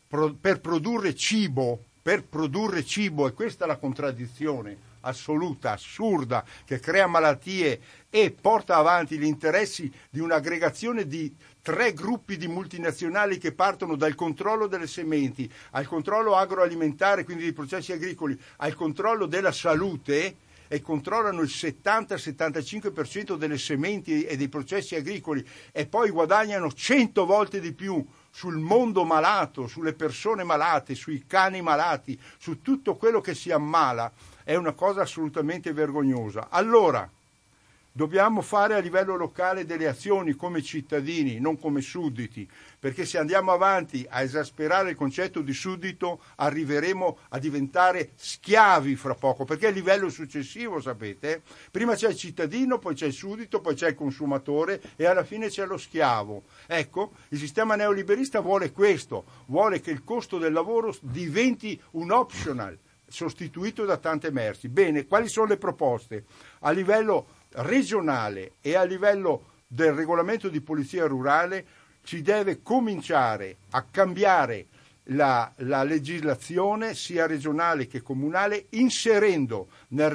pro- per produrre cibo, per produrre cibo, e questa è la contraddizione assoluta, assurda, che crea malattie e porta avanti gli interessi di un'aggregazione di tre gruppi di multinazionali che partono dal controllo delle sementi al controllo agroalimentare, quindi dei processi agricoli, al controllo della salute e controllano il 70-75% delle sementi e dei processi agricoli e poi guadagnano 100 volte di più sul mondo malato, sulle persone malate, sui cani malati, su tutto quello che si ammala, è una cosa assolutamente vergognosa. Allora, Dobbiamo fare a livello locale delle azioni come cittadini, non come sudditi, perché se andiamo avanti a esasperare il concetto di suddito arriveremo a diventare schiavi fra poco, perché a livello successivo, sapete, prima c'è il cittadino, poi c'è il suddito, poi c'è il consumatore e alla fine c'è lo schiavo. Ecco, il sistema neoliberista vuole questo, vuole che il costo del lavoro diventi un optional sostituito da tante merci. Bene, quali sono le proposte? A livello regionale e a livello del regolamento di polizia rurale si deve cominciare a cambiare la, la, legislazione sia regionale che comunale inserendo nel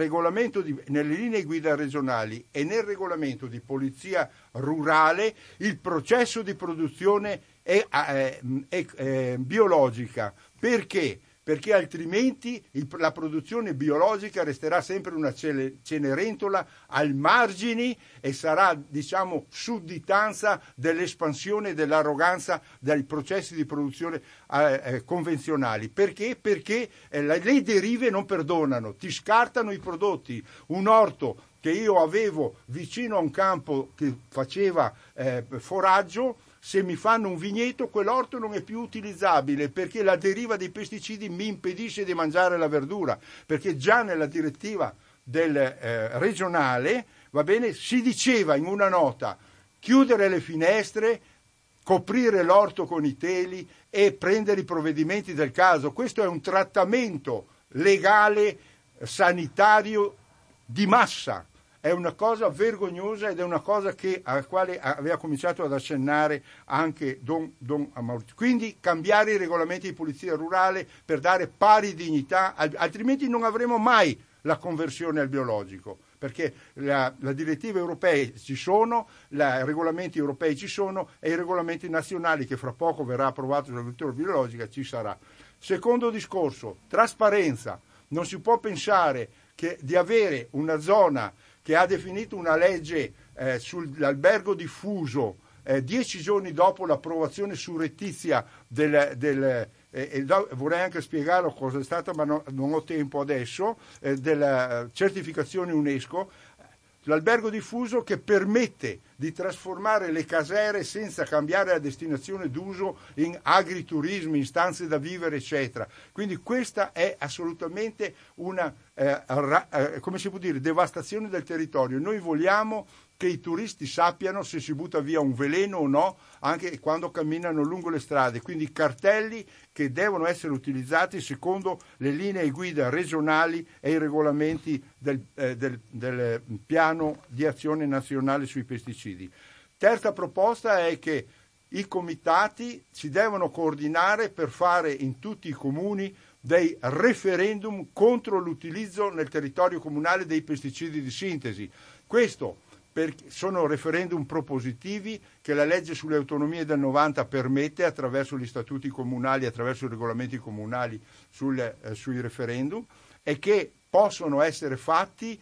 di, nelle linee guida regionali e nel regolamento di polizia rurale il processo di produzione e, eh, eh, biologica. Perché? Perché altrimenti la produzione biologica resterà sempre una cenerentola al margine e sarà, diciamo, sudditanza dell'espansione e dell'arroganza dei processi di produzione eh, eh, convenzionali. Perché? Perché eh, le derive non perdonano, ti scartano i prodotti. Un orto che io avevo vicino a un campo che faceva eh, foraggio, se mi fanno un vigneto quell'orto non è più utilizzabile perché la deriva dei pesticidi mi impedisce di mangiare la verdura, perché già nella direttiva del eh, regionale va bene, si diceva in una nota chiudere le finestre, coprire l'orto con i teli e prendere i provvedimenti del caso. Questo è un trattamento legale sanitario di massa è una cosa vergognosa ed è una cosa che, alla quale aveva cominciato ad accennare anche Don, Don Maurizio. Quindi cambiare i regolamenti di polizia rurale per dare pari dignità, altrimenti non avremo mai la conversione al biologico perché la, la direttive europee ci sono, i regolamenti europei ci sono e i regolamenti nazionali che fra poco verrà approvato sull'agricoltura biologica ci sarà. Secondo discorso, trasparenza. Non si può pensare che, di avere una zona che ha definito una legge eh, sull'albergo diffuso eh, dieci giorni dopo l'approvazione surrettizia del, del eh, vorrei anche spiegarlo cosa è stata, ma no, non ho tempo adesso, eh, della certificazione UNESCO, l'albergo diffuso che permette di trasformare le casere senza cambiare la destinazione d'uso in agriturismi, in stanze da vivere, eccetera. Quindi questa è assolutamente una eh, ra- eh, come si può dire, devastazione del territorio. Noi vogliamo che i turisti sappiano se si butta via un veleno o no anche quando camminano lungo le strade, quindi cartelli che devono essere utilizzati secondo le linee guida regionali e i regolamenti del, eh, del, del piano di azione nazionale sui pesticidi. Terza proposta è che i comitati si devono coordinare per fare in tutti i comuni dei referendum contro l'utilizzo nel territorio comunale dei pesticidi di sintesi. Questo sono referendum propositivi che la legge sulle autonomie del 90 permette attraverso gli statuti comunali, attraverso i regolamenti comunali sul, eh, sui referendum e che possono essere fatti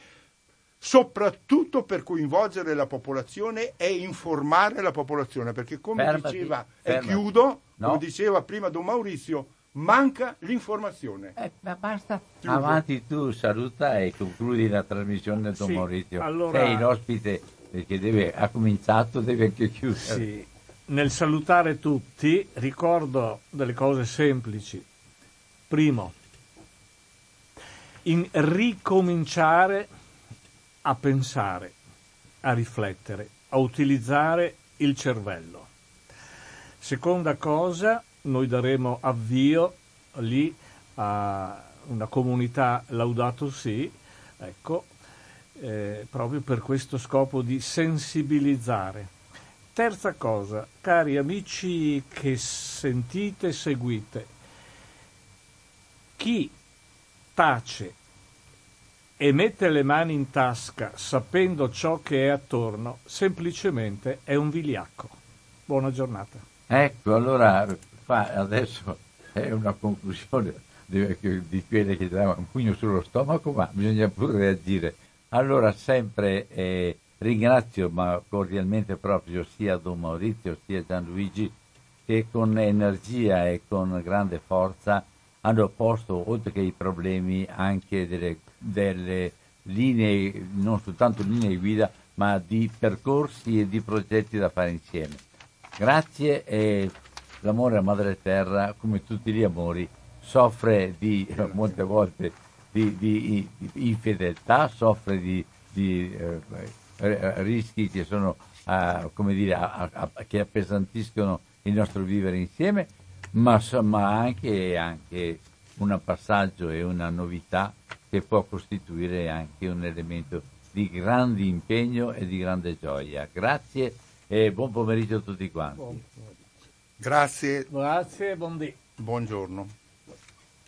soprattutto per coinvolgere la popolazione e informare la popolazione, perché come fermati, diceva, fermati. e chiudo, no. come diceva prima Don Maurizio, manca l'informazione. Eh, ma basta. Avanti tu, saluta e concludi la trasmissione Don sì, Maurizio. Allora... Sei l'ospite perché deve, ha cominciato, deve anche chiudere. Sì. Nel salutare tutti ricordo delle cose semplici. Primo, in ricominciare a pensare, a riflettere, a utilizzare il cervello. Seconda cosa, noi daremo avvio lì a una comunità Laudato Si, ecco, eh, proprio per questo scopo di sensibilizzare. Terza cosa, cari amici che sentite e seguite, chi tace e mette le mani in tasca sapendo ciò che è attorno, semplicemente è un vigliacco. Buona giornata. Ecco, allora fa adesso è una conclusione di, quelle che dava un pugno sullo stomaco, ma bisogna pure reagire. Allora sempre eh, ringrazio ma cordialmente proprio sia Don Maurizio sia Gianluigi che con energia e con grande forza hanno posto oltre che i problemi anche delle, delle linee, non soltanto linee guida, ma di percorsi e di progetti da fare insieme. Grazie e l'amore a Madre Terra, come tutti gli amori, soffre di <laughs> molte volte di, di, di infedeltà, soffre di, di eh, rischi che, sono, eh, dire, a, a, che appesantiscono il nostro vivere insieme, ma, ma anche, anche un passaggio e una novità che può costituire anche un elemento di grande impegno e di grande gioia. Grazie e buon pomeriggio a tutti quanti. Grazie. Grazie, buon dì. Buongiorno.